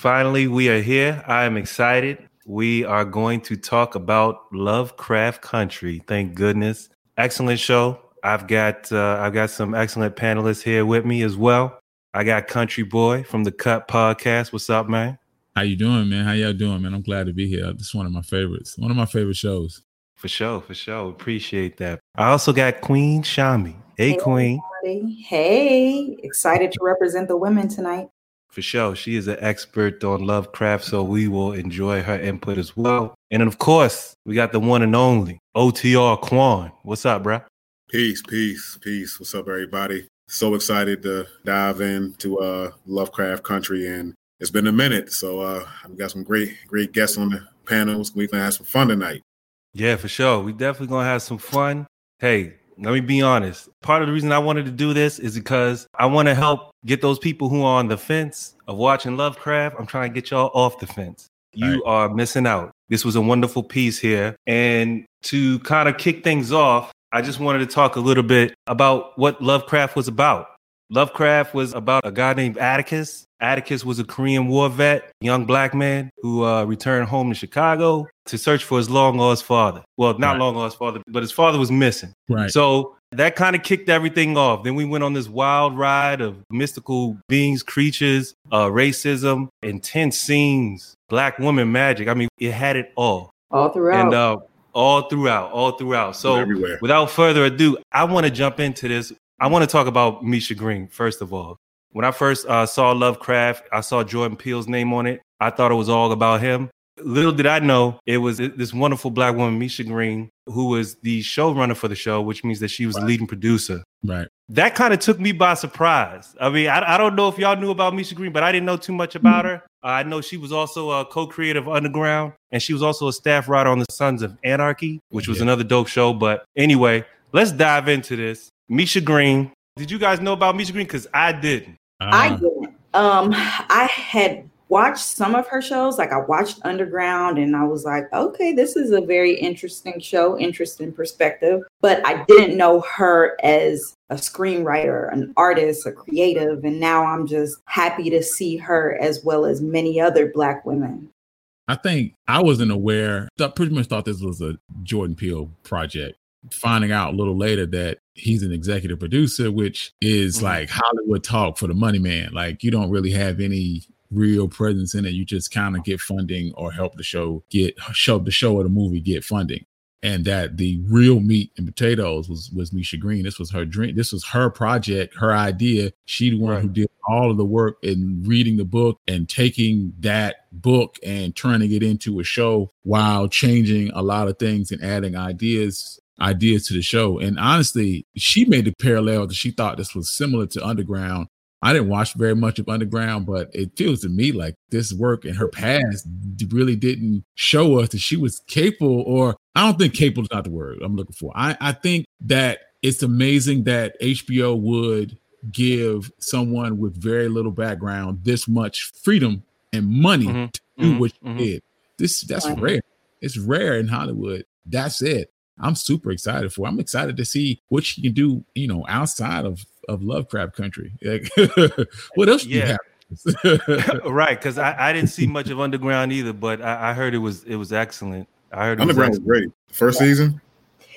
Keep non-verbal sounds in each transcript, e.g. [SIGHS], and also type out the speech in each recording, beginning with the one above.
Finally, we are here. I am excited. We are going to talk about Lovecraft Country. Thank goodness. Excellent show. I've got uh, I've got some excellent panelists here with me as well. I got Country Boy from the Cut Podcast. What's up, man? How you doing, man? How y'all doing, man? I'm glad to be here. This is one of my favorites. One of my favorite shows. For sure, for sure. Appreciate that. I also got Queen Shami. Hey, hey Queen. Everybody. Hey, excited to represent the women tonight. For sure. She is an expert on Lovecraft, so we will enjoy her input as well. And then, of course, we got the one and only OTR Quan. What's up, bro? Peace, peace, peace. What's up, everybody? So excited to dive into uh, Lovecraft Country, and it's been a minute. So uh, I've got some great, great guests on the panels. We're gonna have some fun tonight. Yeah, for sure. We definitely gonna have some fun. Hey, let me be honest. Part of the reason I wanted to do this is because I want to help get those people who are on the fence of watching Lovecraft. I'm trying to get y'all off the fence. You right. are missing out. This was a wonderful piece here. And to kind of kick things off, I just wanted to talk a little bit about what Lovecraft was about. Lovecraft was about a guy named Atticus. Atticus was a Korean War vet, young black man who uh, returned home to Chicago to search for his long lost father. Well, not right. long lost father, but his father was missing. Right. So that kind of kicked everything off. Then we went on this wild ride of mystical beings, creatures, uh, racism, intense scenes, black woman magic. I mean, it had it all. All throughout. And uh, all throughout, all throughout. So Everywhere. without further ado, I want to jump into this I want to talk about Misha Green first of all. When I first uh, saw Lovecraft, I saw Jordan Peele's name on it. I thought it was all about him. Little did I know it was this wonderful black woman, Misha Green, who was the showrunner for the show, which means that she was the leading producer. Right. That kind of took me by surprise. I mean, I, I, don't know if y'all knew about Misha Green, but I didn't know too much about her. Uh, I know she was also a co-creator of Underground, and she was also a staff writer on the Sons of Anarchy, which was yeah. another dope show. But anyway, let's dive into this. Misha Green. Did you guys know about Misha Green? Because I didn't. Uh, I didn't. Um, I had watched some of her shows. Like I watched Underground, and I was like, okay, this is a very interesting show, interesting perspective. But I didn't know her as a screenwriter, an artist, a creative, and now I'm just happy to see her as well as many other Black women. I think I wasn't aware. I pretty much thought this was a Jordan Peele project finding out a little later that he's an executive producer, which is mm-hmm. like Hollywood talk for the money man. Like you don't really have any real presence in it. You just kind of get funding or help the show get show the show or the movie get funding. And that the real meat and potatoes was was Misha Green. This was her dream. This was her project, her idea. She the one right. who did all of the work in reading the book and taking that book and turning it into a show while changing a lot of things and adding ideas ideas to the show. And honestly, she made the parallel that she thought this was similar to Underground. I didn't watch very much of Underground, but it feels to me like this work in her past really didn't show us that she was capable, or I don't think capable is not the word I'm looking for. I, I think that it's amazing that HBO would give someone with very little background this much freedom and money mm-hmm. to do mm-hmm. what she mm-hmm. did. This that's rare. It's rare in Hollywood. That's it. I'm super excited for. I'm excited to see what she can do, you know, outside of of Lovecraft country. [LAUGHS] Like, what else yeah. [LAUGHS] right, because I, I didn't see much of Underground either, but I, I heard it was it was excellent. I heard Underground was, was, great. First season,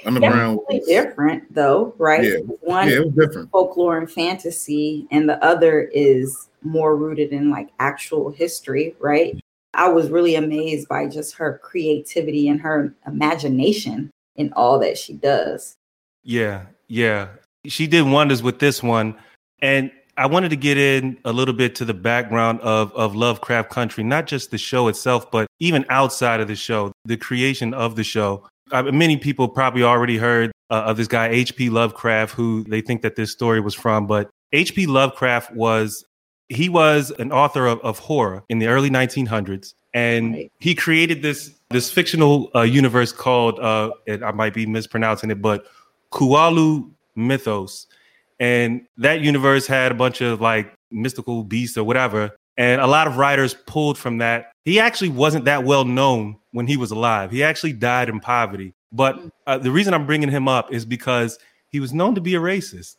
Underground was different though, right? Yeah, one yeah, it was different. Folklore and fantasy, and the other is more rooted in like actual history, right? I was really amazed by just her creativity and her imagination in all that she does. Yeah, yeah. She did wonders with this one. And I wanted to get in a little bit to the background of, of Lovecraft Country, not just the show itself, but even outside of the show, the creation of the show. Uh, many people probably already heard uh, of this guy, H.P. Lovecraft, who they think that this story was from. But H.P. Lovecraft was, he was an author of, of horror in the early 1900s. And right. he created this this fictional uh, universe called uh, I might be mispronouncing it, but Kualu Mythos, and that universe had a bunch of like mystical beasts or whatever, and a lot of writers pulled from that. He actually wasn't that well known when he was alive. He actually died in poverty. But uh, the reason I'm bringing him up is because he was known to be a racist.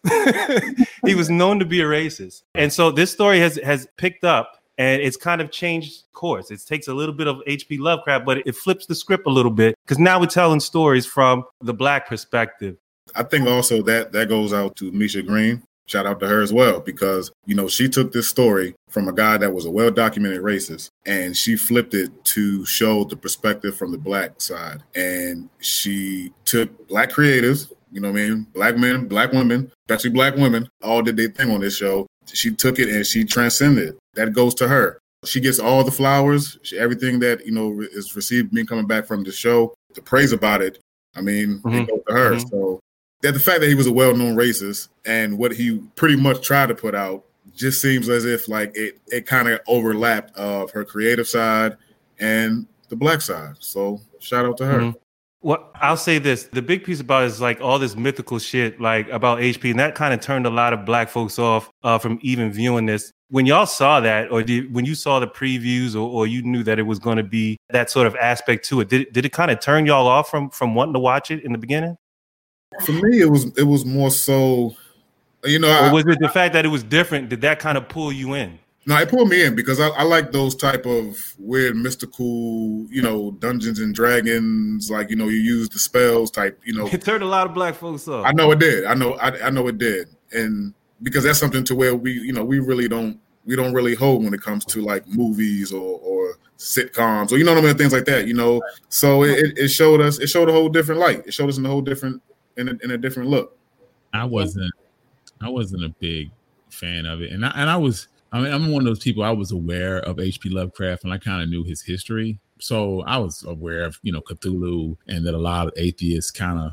[LAUGHS] he was known to be a racist, and so this story has has picked up and it's kind of changed course. It takes a little bit of H.P. Lovecraft, but it flips the script a little bit because now we're telling stories from the black perspective. I think also that that goes out to Misha Green. Shout out to her as well because you know she took this story from a guy that was a well documented racist and she flipped it to show the perspective from the black side and she took black creatives you know what I mean black men black women especially black women all did their thing on this show she took it and she transcended that goes to her she gets all the flowers she, everything that you know is received being coming back from the show the praise about it I mean mm-hmm. it goes to her mm-hmm. so that the fact that he was a well-known racist and what he pretty much tried to put out just seems as if like it it kind of overlapped of her creative side and the black side. So shout out to her. Mm-hmm. Well, I'll say this: the big piece about it is like all this mythical shit, like about HP, and that kind of turned a lot of black folks off uh, from even viewing this. When y'all saw that, or did, when you saw the previews, or, or you knew that it was going to be that sort of aspect to it, did did it kind of turn y'all off from from wanting to watch it in the beginning? For me, it was it was more so, you know. Or was it the fact that it was different? Did that kind of pull you in? No, it pulled me in because I, I, like those type of weird mystical, you know, Dungeons and Dragons. Like you know, you use the spells type. You know, it turned a lot of black folks off. I know it did. I know. I, I know it did, and because that's something to where we, you know, we really don't we don't really hold when it comes to like movies or or sitcoms or you know what I mean, things like that. You know, so it, it showed us. It showed a whole different light. It showed us in a whole different in a, in a different look. I wasn't I wasn't a big fan of it, and I and I was I mean I'm one of those people I was aware of H.P. Lovecraft and I kind of knew his history, so I was aware of you know Cthulhu and that a lot of atheists kind of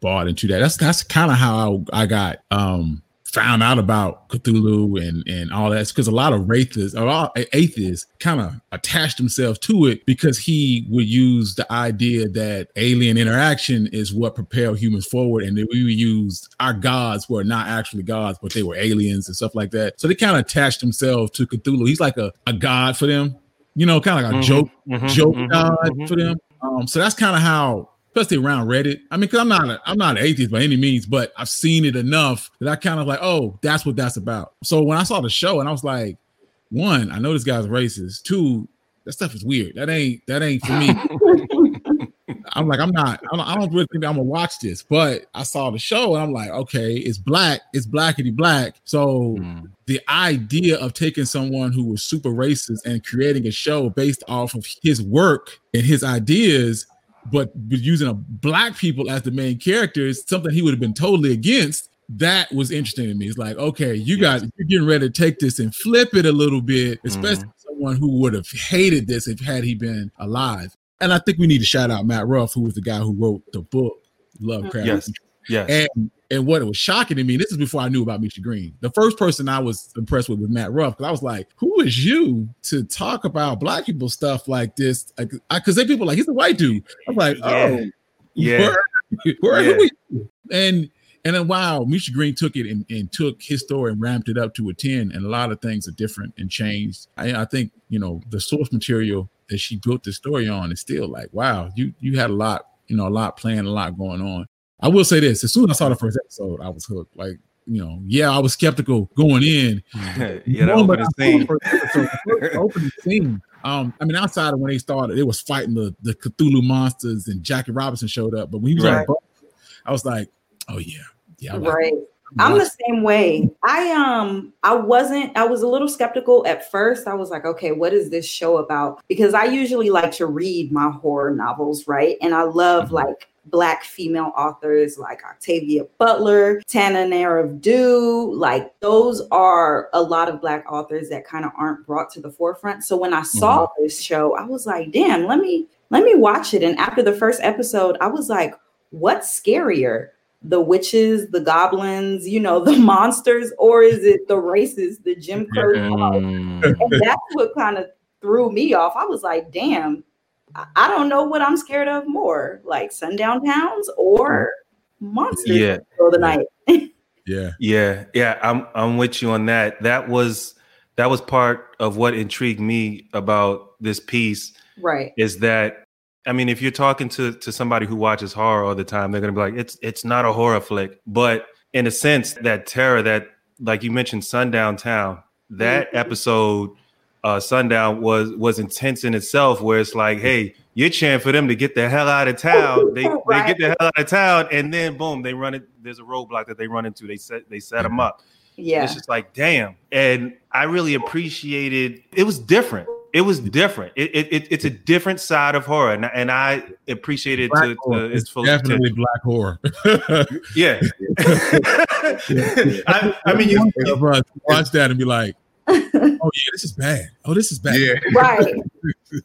bought into that. That's that's kind of how I, I got um found out about Cthulhu and and all that because a lot of atheists, a lot of atheists, kind of attached themselves to it because he would use the idea that alien interaction is what propelled humans forward, and that we used our gods were not actually gods, but they were aliens and stuff like that. So they kind of attached themselves to Cthulhu. He's like a, a god for them, you know, kind of like a mm-hmm, joke mm-hmm, joke mm-hmm, god mm-hmm. for them. Um, so that's kind of how especially around Reddit. I mean, because I'm not a, I'm not an atheist by any means, but I've seen it enough that I kind of like, oh, that's what that's about. So when I saw the show and I was like, one, I know this guy's racist. Two, that stuff is weird. That ain't that ain't for me. [LAUGHS] I'm like, I'm not, I don't, I don't really think I'm gonna watch this, but I saw the show and I'm like, okay, it's black, it's blackity black. So mm. the idea of taking someone who was super racist and creating a show based off of his work and his ideas but using a black people as the main characters, something he would have been totally against. That was interesting to me. It's like, okay, you guys, you're getting ready to take this and flip it a little bit, especially mm-hmm. someone who would have hated this if had he been alive. And I think we need to shout out Matt Ruff, who was the guy who wrote the book Lovecraft. Yes. Yes. And and what it was shocking to me, this is before I knew about Misha Green. The first person I was impressed with was Matt Ruff because I was like, "Who is you to talk about black people stuff like this?" Because they people like he's a white dude. I'm like, "Oh, yeah, where, where yeah. are we?" And and then wow, Misha Green took it and, and took his story and ramped it up to a ten, and a lot of things are different and changed. I, I think you know the source material that she built the story on is still like, wow, you you had a lot, you know, a lot playing, a lot going on. I will say this: as soon as I saw the first episode, I was hooked. Like, you know, yeah, I was skeptical going in. [LAUGHS] yeah, that opening scene. [LAUGHS] opening scene. Um, I mean, outside of when they started, it was fighting the the Cthulhu monsters, and Jackie Robinson showed up. But when he was right. on boat, I was like, oh yeah, yeah, right. I'm the same way. I um I wasn't I was a little skeptical at first. I was like, okay, what is this show about? Because I usually like to read my horror novels, right? And I love mm-hmm. like black female authors like Octavia Butler, Tananarive Due. Like those are a lot of black authors that kind of aren't brought to the forefront. So when I saw mm-hmm. this show, I was like, damn, let me let me watch it. And after the first episode, I was like, what's scarier? The witches, the goblins, you know, the [LAUGHS] monsters, or is it the races, the Jim Crow? Mm. and that's what kind of threw me off. I was like, damn, I don't know what I'm scared of more, like sundown towns or monsters yeah. for the night. [LAUGHS] yeah. Yeah. Yeah. I'm I'm with you on that. That was that was part of what intrigued me about this piece. Right. Is that I mean, if you're talking to to somebody who watches horror all the time, they're gonna be like, it's it's not a horror flick. But in a sense, that terror that like you mentioned, Sundown Town, that mm-hmm. episode uh, Sundown was was intense in itself, where it's like, hey, you're cheering for them to get the hell out of town. [LAUGHS] They right. they get the hell out of town, and then boom, they run it. There's a roadblock that they run into. They set they set them up. Yeah, it's just like damn. And I really appreciated. It was different. It was different. It, it, it it's a different side of horror, and, and I appreciate it to, to its full Definitely black horror. [LAUGHS] yeah. [LAUGHS] I, I, mean, you, watch that and be like, [LAUGHS] oh yeah, this is bad. Oh, this is bad. Yeah. Right. [LAUGHS]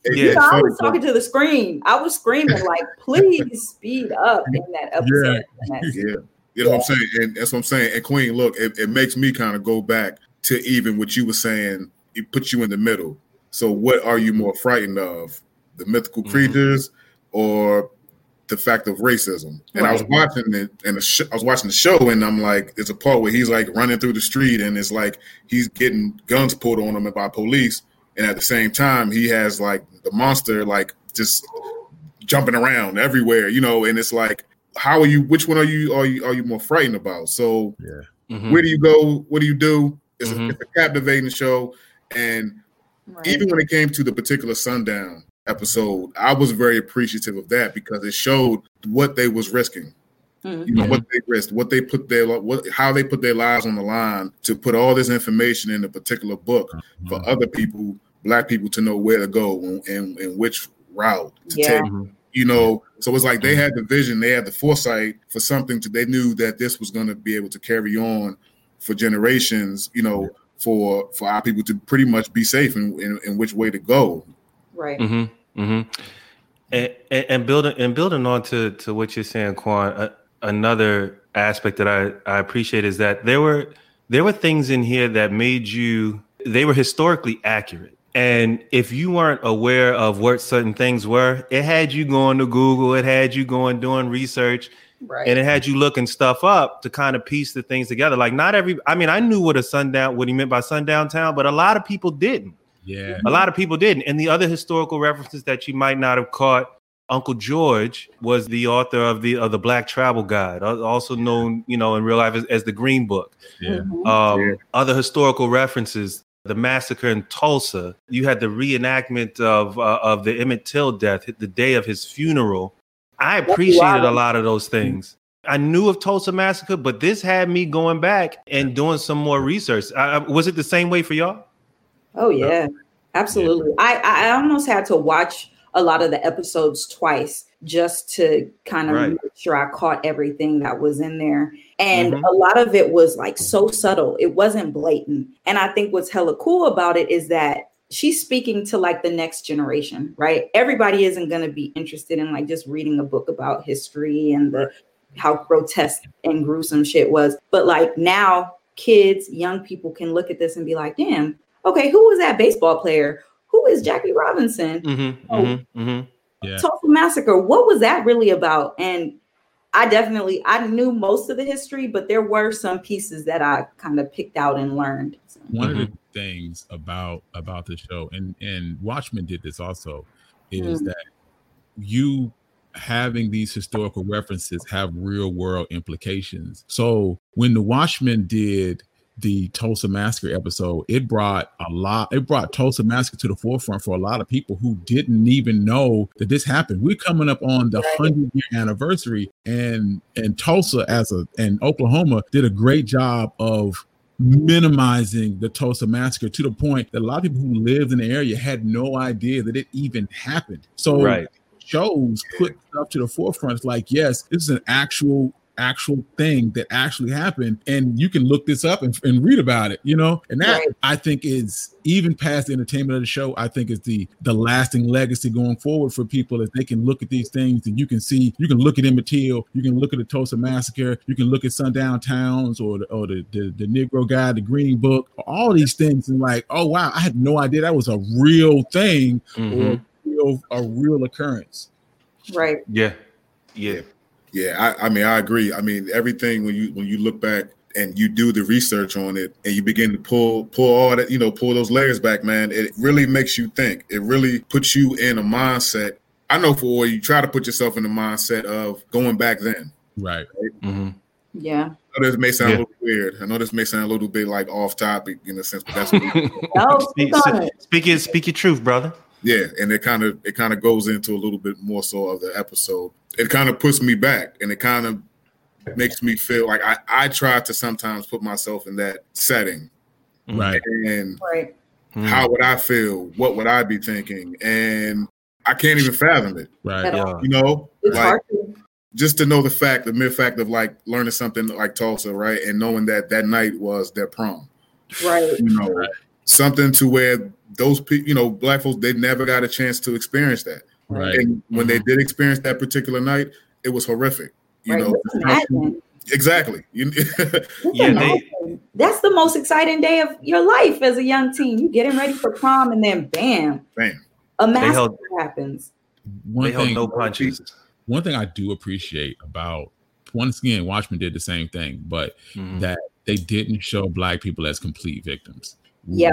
yeah. You know, I was talking to the screen. I was screaming like, please speed up in that episode. Yeah. [LAUGHS] yeah. You know what I'm saying? And that's what I'm saying. And Queen, look, it, it makes me kind of go back to even what you were saying. It puts you in the middle. So what are you more frightened of? The mythical mm-hmm. creatures or the fact of racism. And right. I was watching it, and sh- I was watching the show, and I'm like, there's a part where he's like running through the street, and it's like he's getting guns pulled on him by police, and at the same time, he has like the monster like just jumping around everywhere, you know. And it's like, how are you? Which one are you? Are you are you more frightened about? So, yeah. Mm-hmm. where do you go? What do you do? It's, mm-hmm. a, it's a captivating show, and right. even when it came to the particular sundown episode, I was very appreciative of that because it showed what they was risking. Mm-hmm. You know what they risked, what they put their what how they put their lives on the line to put all this information in a particular book mm-hmm. for other people, black people, to know where to go and, and, and which route to yeah. take. Mm-hmm. You know, so it's like they mm-hmm. had the vision, they had the foresight for something to they knew that this was going to be able to carry on for generations. You know, for for our people to pretty much be safe in, in, in which way to go. Right. Mm-hmm. Mm-hmm. And, and, and, building and building on to, to what you're saying, Quan. Uh, another aspect that I, I appreciate is that there were there were things in here that made you they were historically accurate. And if you weren't aware of what certain things were, it had you going to Google, it had you going doing research, right. and it had you looking stuff up to kind of piece the things together. Like not every I mean, I knew what a sundown what he meant by sundown town, but a lot of people didn't. Yeah. A lot of people didn't. And the other historical references that you might not have caught, Uncle George was the author of the of the Black Travel Guide, also known, you know, in real life as, as the Green Book. Yeah. Mm-hmm. Um, yeah. Other historical references, the massacre in Tulsa. You had the reenactment of uh, of the Emmett Till death, the day of his funeral. I appreciated a lot of those things. I knew of Tulsa massacre, but this had me going back and doing some more research. I, was it the same way for y'all? Oh yeah, absolutely. Yeah. I I almost had to watch a lot of the episodes twice just to kind of right. make sure I caught everything that was in there. And mm-hmm. a lot of it was like so subtle. It wasn't blatant. And I think what's hella cool about it is that she's speaking to like the next generation, right? Everybody isn't going to be interested in like just reading a book about history and the how grotesque and gruesome shit was. But like now kids, young people can look at this and be like, damn, okay, who was that baseball player? Who is Jackie Robinson? Mm-hmm, oh, mm-hmm, mm-hmm. Yeah. Tulsa Massacre. What was that really about? And I definitely I knew most of the history, but there were some pieces that I kind of picked out and learned. So. One of the mm-hmm. things about about the show, and and Watchmen did this also, is mm-hmm. that you having these historical references have real world implications. So when the Watchmen did the Tulsa Massacre episode, it brought a lot, it brought Tulsa Massacre to the forefront for a lot of people who didn't even know that this happened. We're coming up on the 100 year anniversary, and and Tulsa as a and Oklahoma did a great job of minimizing the Tulsa massacre to the point that a lot of people who lived in the area had no idea that it even happened. So right. shows put stuff to the forefront. It's like, yes, this is an actual actual thing that actually happened and you can look this up and, and read about it you know? And that right. i think is even past the entertainment of the show i think is the the lasting legacy going forward for people as they can look at these things and you can see you can look at Emmett Till, you can look at the Tulsa massacre you can look at sundown towns or the, or the, the, the negro Guy, the green book all these things and like oh wow i had no idea that was a real thing mm-hmm. or a real, a real occurrence. Right. Yeah. Yeah yeah, I, I mean, I agree. I mean, everything when you when you look back and you do the research on it and you begin to pull pull all that you know pull those layers back man it really makes you think it really puts you in a mindset i know for you try to put yourself in the mindset of going back then right, right? Mm-hmm. Yeah. I know this may sound Yeah. a little weird. I know this may sound a little bit like off topic in a sense, but that's what [LAUGHS] [LAUGHS] No, speak, speak on it. speak, it, speak your truth, brother. yeah. And it kind of it kind of goes into a little bit more so of the episode. It kind of puts me back, and it kind of makes me feel like I I try to sometimes put myself in that setting, Right. and Right. Mm. how would I feel? What would I be thinking? And I can't even fathom it. Right. Yeah. You know, It's like hard to just to know the fact, the mere fact of like learning something like Tulsa, right, and knowing that that night was their prom. right. You know, something to where those people, you know, black folks, they never got a chance to experience that. Right. And when they did experience that particular night, it was horrific. You right. know, exactly. You, Just [LAUGHS] Yeah, they- That's the most exciting day of your life as a young teen. You getting ready for prom, and then bam, bam. a massacre held- happens. One They held thing, no punches. one thing I do appreciate about once again, Watchmen did the same thing, but Mhm. that they didn't show black people as complete victims. Yeah.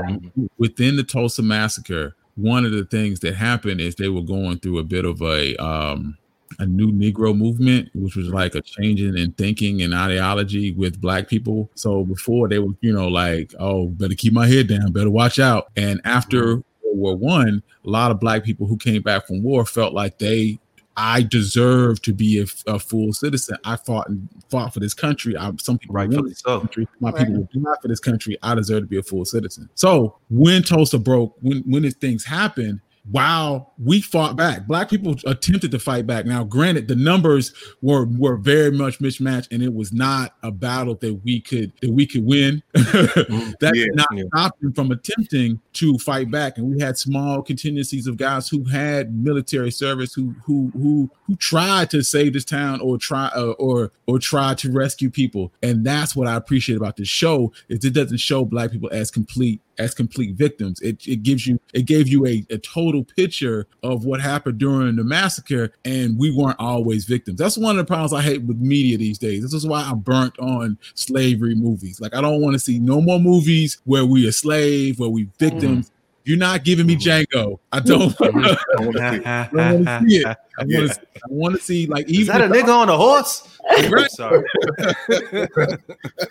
Within the Tulsa massacre, one of the things that happened is they were going through a bit of a um a new Negro movement, which was like a changing in thinking and ideology with black people. So before they were, you know, like, oh, better keep my head down, better watch out. And after World War One, a lot of black people who came back from war felt like they I deserve to be a, a full citizen. I fought and fought for this country. I, some people Rightfully wanted so. country. My Right. people will die for this country. I deserve to be a full citizen. So when Tulsa broke, when when these things happened, wow, we fought back. Black people attempted to fight back. Now, granted, the numbers were were very much mismatched, and it was not a battle that we could that we could win. [LAUGHS] that Yeah, did not yeah. stop them from attempting to fight back. And we had small contingencies of guys who had military service, who who who who tried to save this town or try uh, or or try to rescue people. And that's what I appreciate about this show is it doesn't show black people as complete as complete victims. It, it gives you it gave you a, a total picture of what happened during the massacre, and we weren't always victims. That's one of the problems I hate with media these days. This is why I'm burnt on slavery movies. Like I don't want to see no more movies where we a slave, where we mm. victims. You're not giving me Django. I don't. [LAUGHS] I want to [LAUGHS] see it. I want [LAUGHS] to. I want to see like even Is that a if- nigga on a horse? I'm sorry.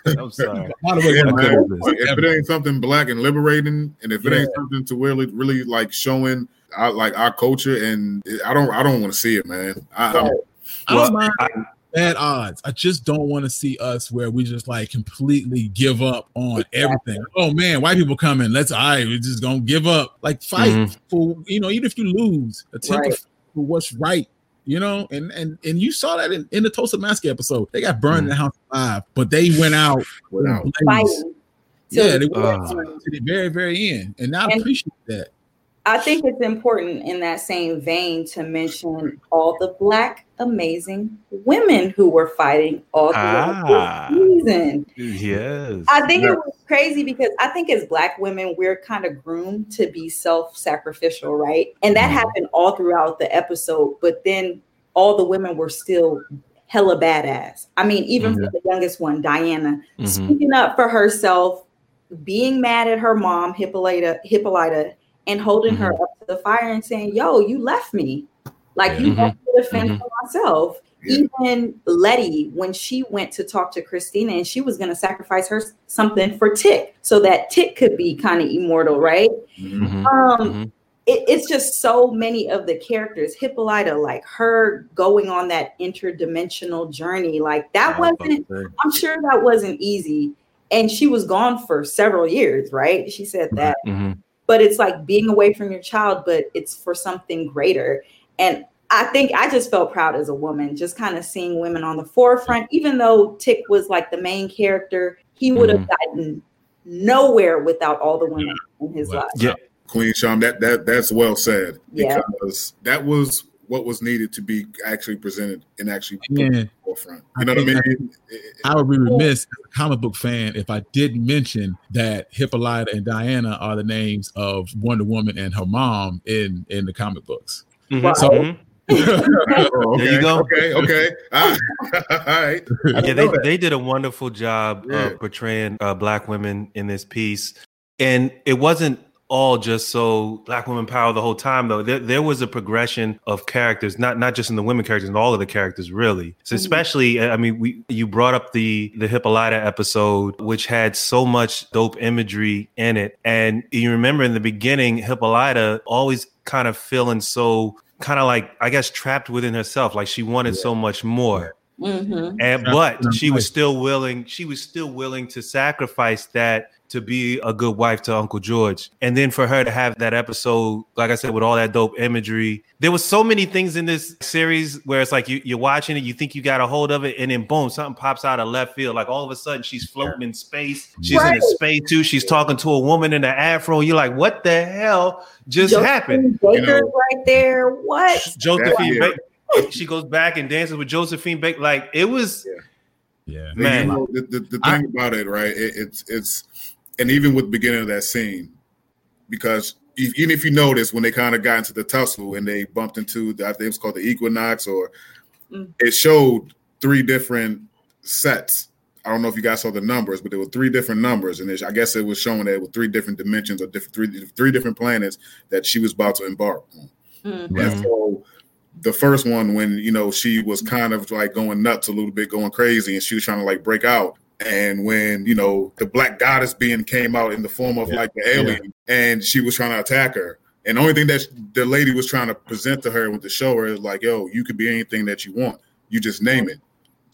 I'm sorry. Way, Yeah, one of the man. if it ain't something black and liberating, and if it Yeah. ain't something to really, really like showing our, like our culture, and I don't, I don't want to see it, man. I, I'm, I Well, don't mind I- bad odds. I just don't want to see us where we just like completely give up on everything. Oh man, white people coming. Let's all right, we're just gonna give up. Like fight Mhm. for you know, even if you lose, attempt Right. for what's right. You know, and and and you saw that in, in the Tulsa Massacre episode. They got burned in the house alive, but they went out without. Fighting. till Yeah, the they Uh. went out to the very, very end. And I And- appreciate that. I think it's important in that same vein to mention all the black amazing women who were fighting all throughout Ah. the season. Yes. I think Yeah. it was crazy because I think as black women, we're kind of groomed to be self-sacrificial, right? And that Mhm. happened all throughout the episode, but then all the women were still hella badass. I mean, even for the youngest one, Diana, Mhm. speaking up for herself, being mad at her mom, Hippolyta, Hippolyta, and holding her up to the fire and saying, "Yo, you left me. Like you Mhm. left me to fend Mhm. for myself." Yeah. Even Letty, when she went to talk to Christina, and she was going to sacrifice her something for Tick, so that Tick could be kind of immortal, right? Mhm. Mhm. Um, Mhm. it, it's just so many of the characters. Hippolyta, like her going on that interdimensional journey, like that I was about wasn't to say. I'm sure that wasn't easy. And she was gone for several years, right? She said that. Mhm. But it's like being away from your child, but it's for something greater. And I think I just felt proud as a woman, just kind of seeing women on the forefront, even though Tick was like the main character, he would have mm-hmm. gotten nowhere without all the women in his Wow. life. Yeah. Queen Sham, that that that's well said Yeah. because that was what was needed to be actually presented and actually put in Yeah. the forefront. You know what I think- mean? I would be remiss as a comic book fan if I didn't mention that Hippolyta and Diana are the names of Wonder Woman and her mom in in the comic books. Mhm. Wow. So-. Oh, okay, [LAUGHS] There you go. Okay, okay. All right. [LAUGHS] yeah, they, they did a wonderful job Yeah. of portraying uh, black women in this piece, and it wasn't all just so black woman power the whole time though there, there was a progression of characters not not just in the women characters and all of the characters really so mm-hmm. especially i mean we you brought up the the hippolyta episode which had so much dope imagery in it and you remember in the beginning hippolyta always kind of feeling so kind of like i guess trapped within herself like she wanted yeah. so much more Mm-hmm. And but she was still willing, she was still willing to sacrifice that to be a good wife to Uncle George. And then for her to have that episode, like I said, with all that dope imagery, there was so many things in this series where it's like you, are watching it, you think you got a hold of it, and then boom, something pops out of left field. Like all of a sudden, she's floating in space. She's right. in a space too. She's talking to a woman in an afro. You're like, what the hell just Josephine happened? Baker you know, right there. What? Josephine Baker. [LAUGHS] She goes back and dances with Josephine Baker. Like it was. Yeah. Yeah, man. You know, the, the, the, thing I, about it, right? It, it's it's and even with the beginning of that scene, because even if you notice when they kind of got into the tussle and they bumped into the, I think it was called the Equinox, or mm. it showed three different sets. I don't know if you guys saw the numbers, but there were three different numbers, and I guess it was showing that it was three different dimensions or different three three different planets that she was about to embark on. Mm-hmm. And so the first one, when you know she was kind of like going nuts a little bit, going crazy, and she was trying to like break out and when you know the black goddess being came out in the form of yeah. like the alien yeah. and she was trying to attack her. And the only thing that the lady was trying to present to her with the show her is like yo you could be anything that you want. You just name it.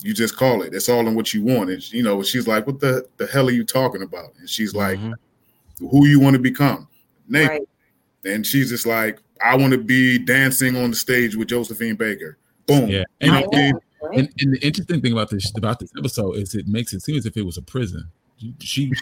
You just call it. It's all in what you want. And you know she's like what the the hell are you talking about? And she's like mm-hmm. who you want to become? Name right. it and she's just like i want to be dancing on the stage with josephine baker. Boom. Yeah. You know, and, and, the interesting thing about this about this episode is it makes it seem as if it was a prison. She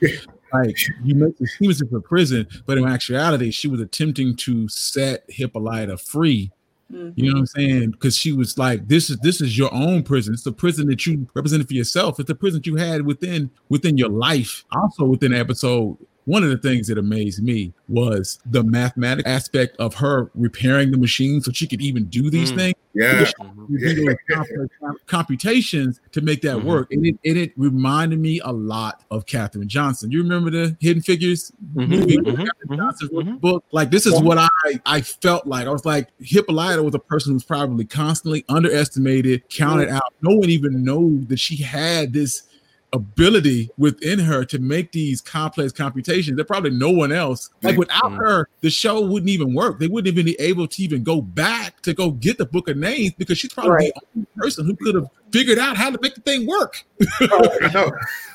like you make it seem as if a prison, but in actuality, she was attempting to set Hippolyta free. Mm-hmm. You know what I'm saying? Because she was like, "This is this is your own prison. It's the prison that you represented for yourself. It's the prison you had within within your life." Also, within the episode, one of the things that amazed me was the mathematical aspect of her repairing the machine so she could even do these mm. things. Yeah. yeah. computations to make that mm-hmm. work. And it, and it reminded me a lot of Katherine Johnson. You remember the Hidden Figures mm-hmm. movie? Mm-hmm. Johnson's mm-hmm. book? Like, this is what I, I felt like. I was like, Hippolyta was a person who's probably constantly underestimated, counted out. No one even know that she had this ability within her to make these complex computations that probably no one else like without mm-hmm. her the show wouldn't even work. They wouldn't even be able to even go back to go get the book of names because she's probably right. the only person who could have figured out how to make the thing work. [LAUGHS]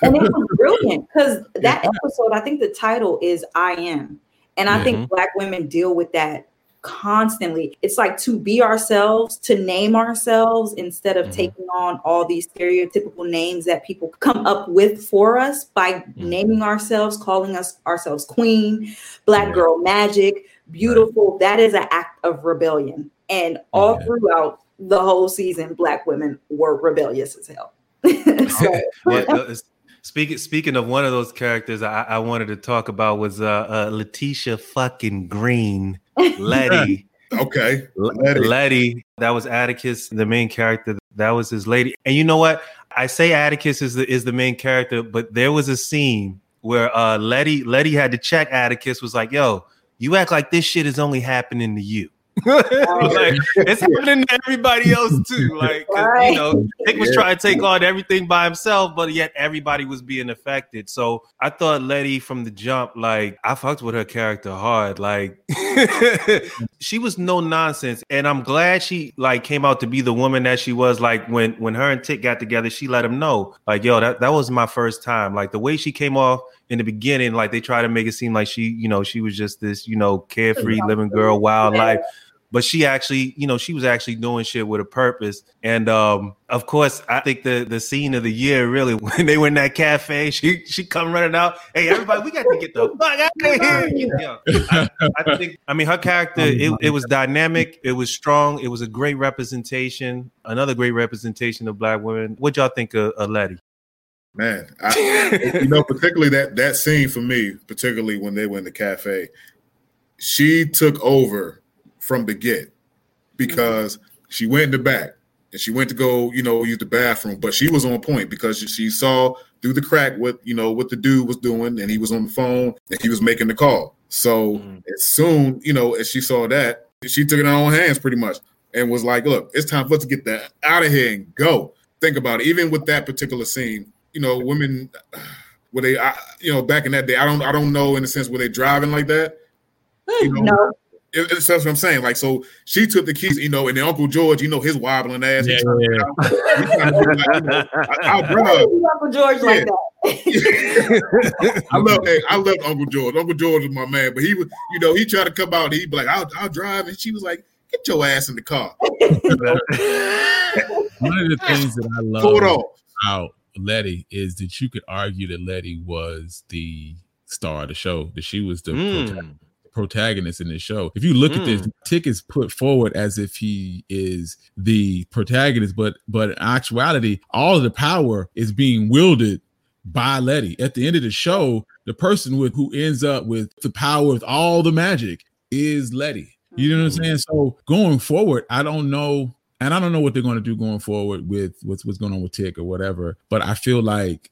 And it was brilliant because that episode i think the title is i am. And i mm-hmm. think black women deal with that constantly. It's like to be ourselves, to name ourselves instead of mm-hmm. taking on all these stereotypical names that people come up with for us by mm-hmm. naming ourselves, calling us ourselves queen, black girl magic, beautiful. Right. That is an act of rebellion. And all yeah. throughout the whole season, black women were rebellious as hell. [LAUGHS] so, [LAUGHS] well, [LAUGHS] Speaking speaking of one of those characters, I, I wanted to talk about was uh, uh, Letitia fucking Green, Letty. [LAUGHS] okay, Letty. Letty. That was Atticus, the main character. That was his lady. And you know what? I say Atticus is the is the main character, but there was a scene where uh, Letty Letty had to check Atticus. Was like, "Yo, you act like this shit is only happening to you." Like, [LAUGHS] it's happening to everybody else too. [LAUGHS] Like right. you know, Nick was yeah. trying to take on everything by himself, but yet everybody was being affected. So I thought Letty from the jump, like I fucked with her character hard. Like [LAUGHS] she was no nonsense, and I'm glad she like came out to be the woman that she was. Like when when her and Tick got together, she let him know, like, yo, that that was my first time. Like the way she came off in the beginning, like they try to make it seem like she, you know, she was just this, you know, carefree living girl, wild life but she actually, you know, she was actually doing shit with a purpose. And um, of course, I think the the scene of the year really [LAUGHS] when they were in that cafe, she she come running out. Hey, everybody, we got to get the [LAUGHS] fuck out of here. You know, I, I, think I mean her character, it, it was dynamic, it was strong, it was a great representation, another great representation of black women. What y'all think of, of Letty? Man, I, [LAUGHS] you know, particularly that that scene for me, particularly when they were in the cafe, she took over from the get because she went in the back. and she went to go, you know, use the bathroom, but she was on point because she saw through the crack what you know what the dude was doing, and he was on the phone and he was making the call. So mm-hmm. as soon, you know, as she saw that, she took it in her own hands pretty much and was like, "Look, it's time for us to get that out of here and go." Think about it. Even with that particular scene, you know, women [SIGHS] were they, I, you know, back in that day, I don't, I don't know in the sense were they driving like that. You know, no. It, that's what I'm saying. Like, so she took the keys, you know, and then Uncle George, you know, his wobbling ass. Yeah, yeah. I, will bring up Uncle George yeah. like that. [LAUGHS] I love, hey, I love Uncle George. Uncle George is my man, but he was, you know, he tried to come out. And he'd be like, "I'll, I'll drive," and she was like, "Get your ass in the car." [LAUGHS] One of the things that I love about Letty is that you could argue that Letty was the star of the show, that she was the mm. protagonist in this show. If you look mm. at this, hmm. Tick is put forward as if he is the protagonist, but but in actuality, all of the power is being wielded by Letty. At the end of the show, the person with who ends up with the power of all the magic is Letty. You know what I'm hmm. saying? So going forward, I don't know and I don't know what they're going to do going forward with what's what's going on with Tick or whatever. But I feel like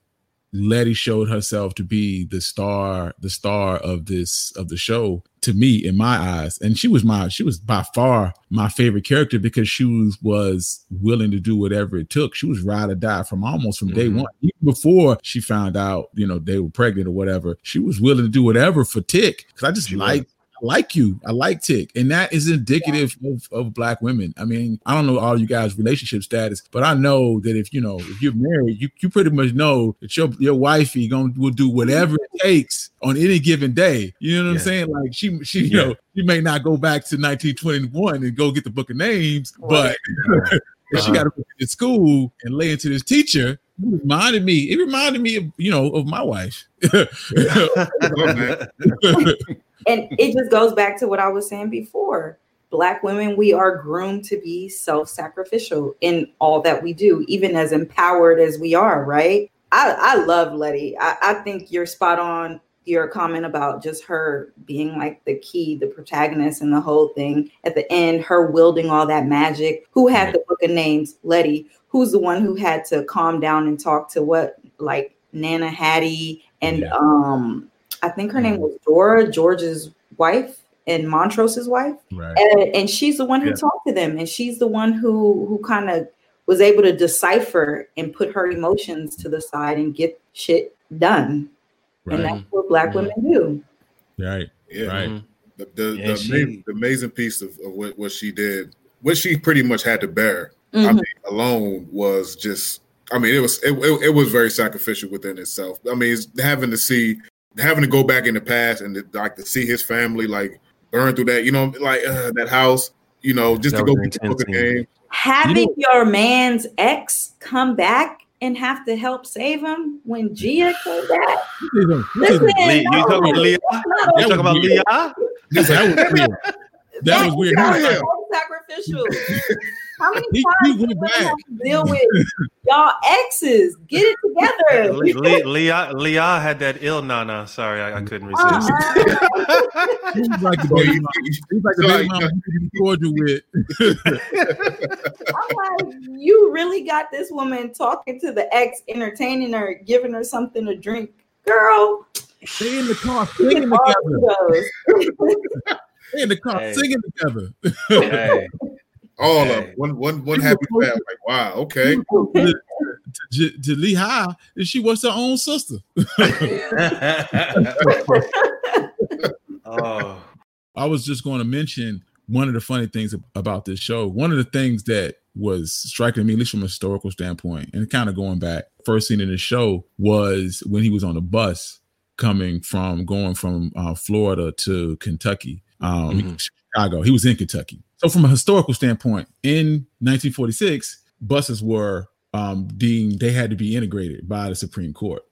Letty showed herself to be the star, the star of this of the show to me in my eyes. And she was my she was by far my favorite character because she was was willing to do whatever it took. She was ride or die from almost from mm-hmm. day one. Even before she found out, you know, they were pregnant or whatever, she was willing to do whatever for Tick. Cause I just like like you. I like Tick. And that is indicative yeah. of, of black women. I mean, I don't know all you guys' relationship status, but I know that if you know, if you're married, you, you pretty much know that your your wifey gonna will do whatever it takes on any given day. You know what yeah. I'm saying? Like she she you know, she may not go back to 1921 and go get the book of names, but uh-huh. [LAUGHS] she got to go to school and lay into this teacher it reminded me. It reminded me of you know of my wife. [LAUGHS] [LAUGHS] and it just goes back to what I was saying before. Black women, we are groomed to be self sacrificial in all that we do, even as empowered as we are, right? I, I love Letty. I, I think you're spot on your comment about just her being like the key, the protagonist, and the whole thing. At the end, her wielding all that magic. Who had the book of names? Letty. Who's the one who had to calm down and talk to what, like Nana Hattie and yeah. um I think her name mm. was Dora, George's wife and Montrose's wife. Right. And, and she's the one who yeah. talked to them. And she's the one who who kind of was able to decipher and put her emotions to the side and get shit done. Right. And that's what black women do. Right. Yeah. Right. The, the, the, amazing, the, amazing, piece of, of, what, what she did, what she pretty much had to bear, mm-hmm. I mean, alone was just I mean, it was it, it, it, was very sacrificial within itself. I mean, having to see having to go back in the past and to, like to see his family like burn through that, you know, like uh, that house, you know, just that to go get the game. Having you know, your man's ex come back and have to help save him when Ji-Ah [SIGHS] came back. Listen, Lee, you talking about Leah? You talking about Leah? That was weird. That was weird. Sacrificial. [LAUGHS] How many he, times he went back. deal with y'all exes? Get it together. [LAUGHS] Leah, Leah had that ill nana. Sorry, I, I couldn't resist. Uh-huh. [LAUGHS] he's like the baby mom. He's like the baby mom you cordial with. I'm like, you really got this woman talking to the ex, entertaining her, giving her something to drink, girl. Stay in the car singing together. [LAUGHS] Stay in the car hey. singing together. Hey. All of them. One, one, one happy family. Like, wow, okay. to, to, to Lehigh, and she was her own sister. [LAUGHS] oh. I was just going to mention one of the funny things about this show. One of the things that was striking me, at least from a historical standpoint, and kind of going back, first scene in the show was when he was on the bus coming from going from uh, Florida to Kentucky, um, mm-hmm. Chicago. He was in Kentucky. So, from a historical standpoint, in 1946, buses were um, deemed they had to be integrated by the Supreme Court,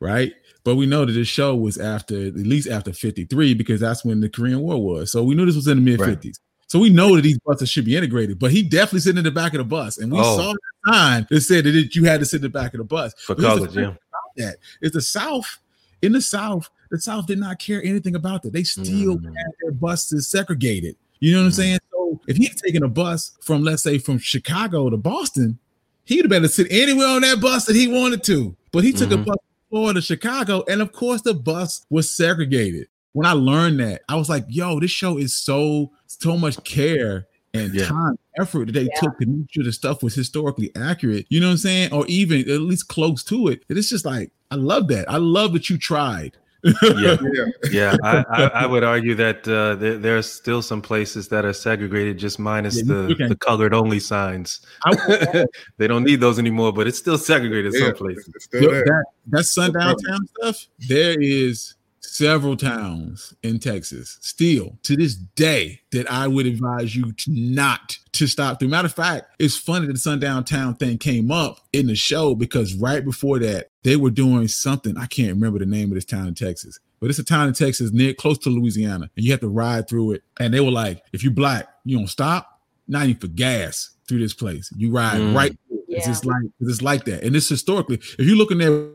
right? But we know that this show was after at least after 53 because that's when the Korean War was. So we knew this was in the mid 50s. Right. So we know that these buses should be integrated, but he definitely sitting in the back of the bus. And we oh. saw the sign that said that you had to sit in the back of the bus. For college, yeah. That. It's the South. In the South, the South did not care anything about that. They still mm. had their buses segregated. You know what mm. I'm saying? So So if he had taken a bus from, let's say, from Chicago to Boston, he'd have been to sit anywhere on that bus that he wanted to. But he took Mhm. a bus from Florida to Chicago, and of course the bus was segregated. When I learned that, I was like, "Yo, this show is so so much care and Yeah. time, effort that they Yeah. took to make sure the stuff was historically accurate. You know what I'm saying, or even at least close to it. And it's just like I love that. I love that you tried. Yeah. Yeah. Yeah, [LAUGHS] I, I, I would argue that uh, there, there are still some places that are segregated, just minus Yeah, the, the colored only signs. I, [LAUGHS] they don't need those anymore, but it's still segregated Yeah. some places. Still that that sundown town stuff. There is several towns in Texas still to this day that I would advise you to not to stop through. Matter of fact, it's funny that the sundown town thing came up in the show because right before that they were doing something. I can't remember the name of this town in Texas. But it's a town in Texas near close to Louisiana, and you have to ride through it. And they were like, if you black, you don't stop, not even for gas through this place. You ride Mm. right through it. It's just like it's like that. And it's historically, if you look in their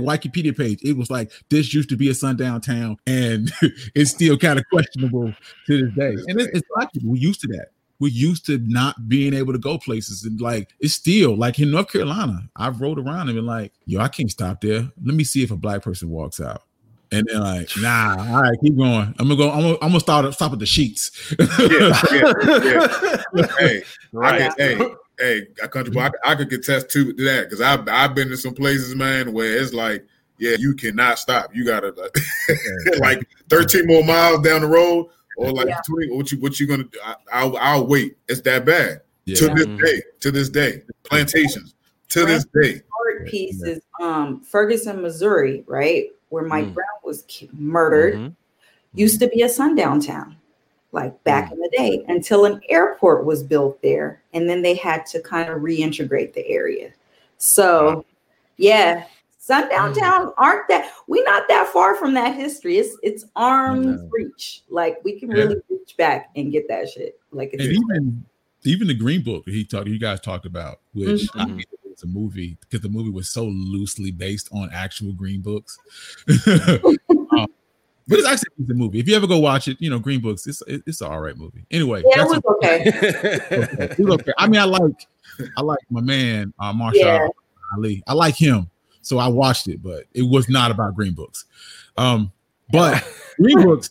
Wikipedia page, it was like this used to be a sundown town, and [LAUGHS] it's still kind of questionable to this day. And it, it's like we're used to that. We're used to not being able to go places, and like it's still like in North Carolina. I've rode around and been like, "Yo, I can't stop there. Let me see if a black person walks out." And then like, nah, all right, keep going. I'm gonna go. I'm gonna, I'm gonna start stop at the sheets. Yeah, yeah, yeah. [LAUGHS] Hey, I Right. could, hey, hey, I country boy, I, I could contest to that because I've I've been to some places, man, where it's like, yeah, you cannot stop. You gotta like, [LAUGHS] like 13 more miles down the road, or like Yeah. 20. What you what you gonna do? I, I'll I'll wait. It's that bad Yeah. to this day. To this day, plantations. To this day, Short piece is um Ferguson, Missouri, right? Where Mike Mm. Brown was ki- murdered. Mhm. used to be a sundown town, like back in the day, until an airport was built there. And then they had to kind of reintegrate the area. So, yeah, sundown Mm. towns aren't that we're not that far from that history. It's it's arm's No. reach. Like we can Yeah. really reach back and get that shit. Like it's and even even the Green Book he talked, you guys talked about, which I Mhm. think it was a movie because the movie was so loosely based on actual Green Books. [LAUGHS] But it's actually a decent movie. If you ever go watch it, you know Green Books. It's it's an all right movie. Anyway, yeah, it was okay. okay. [LAUGHS] It was okay. I mean, I like I like my man uh, Mahershala Yeah. Ali. I like him, so I watched it, but it was not about Green Books. Um, but Green Books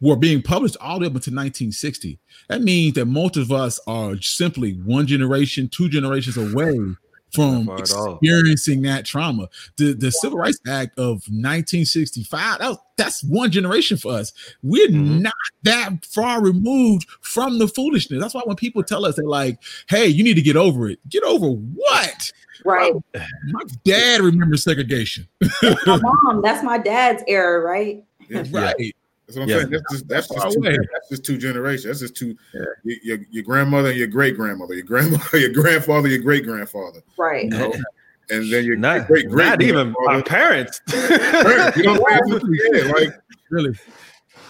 were being published all the way up until 1960. That means that most of us are simply one generation, two generations away from Not far at all. experiencing that trauma. The the Civil Rights Act of 1965, that was, that's one generation for us. We're Mhm. not that far removed from the foolishness. That's why when people tell us they're like, hey, you need to get over it. Get over what? Right. My dad remembers segregation. My mom, that's my dad's era, right? [LAUGHS] Right. That's what I'm Yeah. saying. That's just that's just, two, that's just two generations. That's just two. Yeah. Your, your, your grandmother and your great grandmother, your grandmother, [LAUGHS] your grandfather, your great grandfather, Right. [LAUGHS] and then your not, great great not even my parents. [LAUGHS] You know what I'm saying? Yeah, like Really.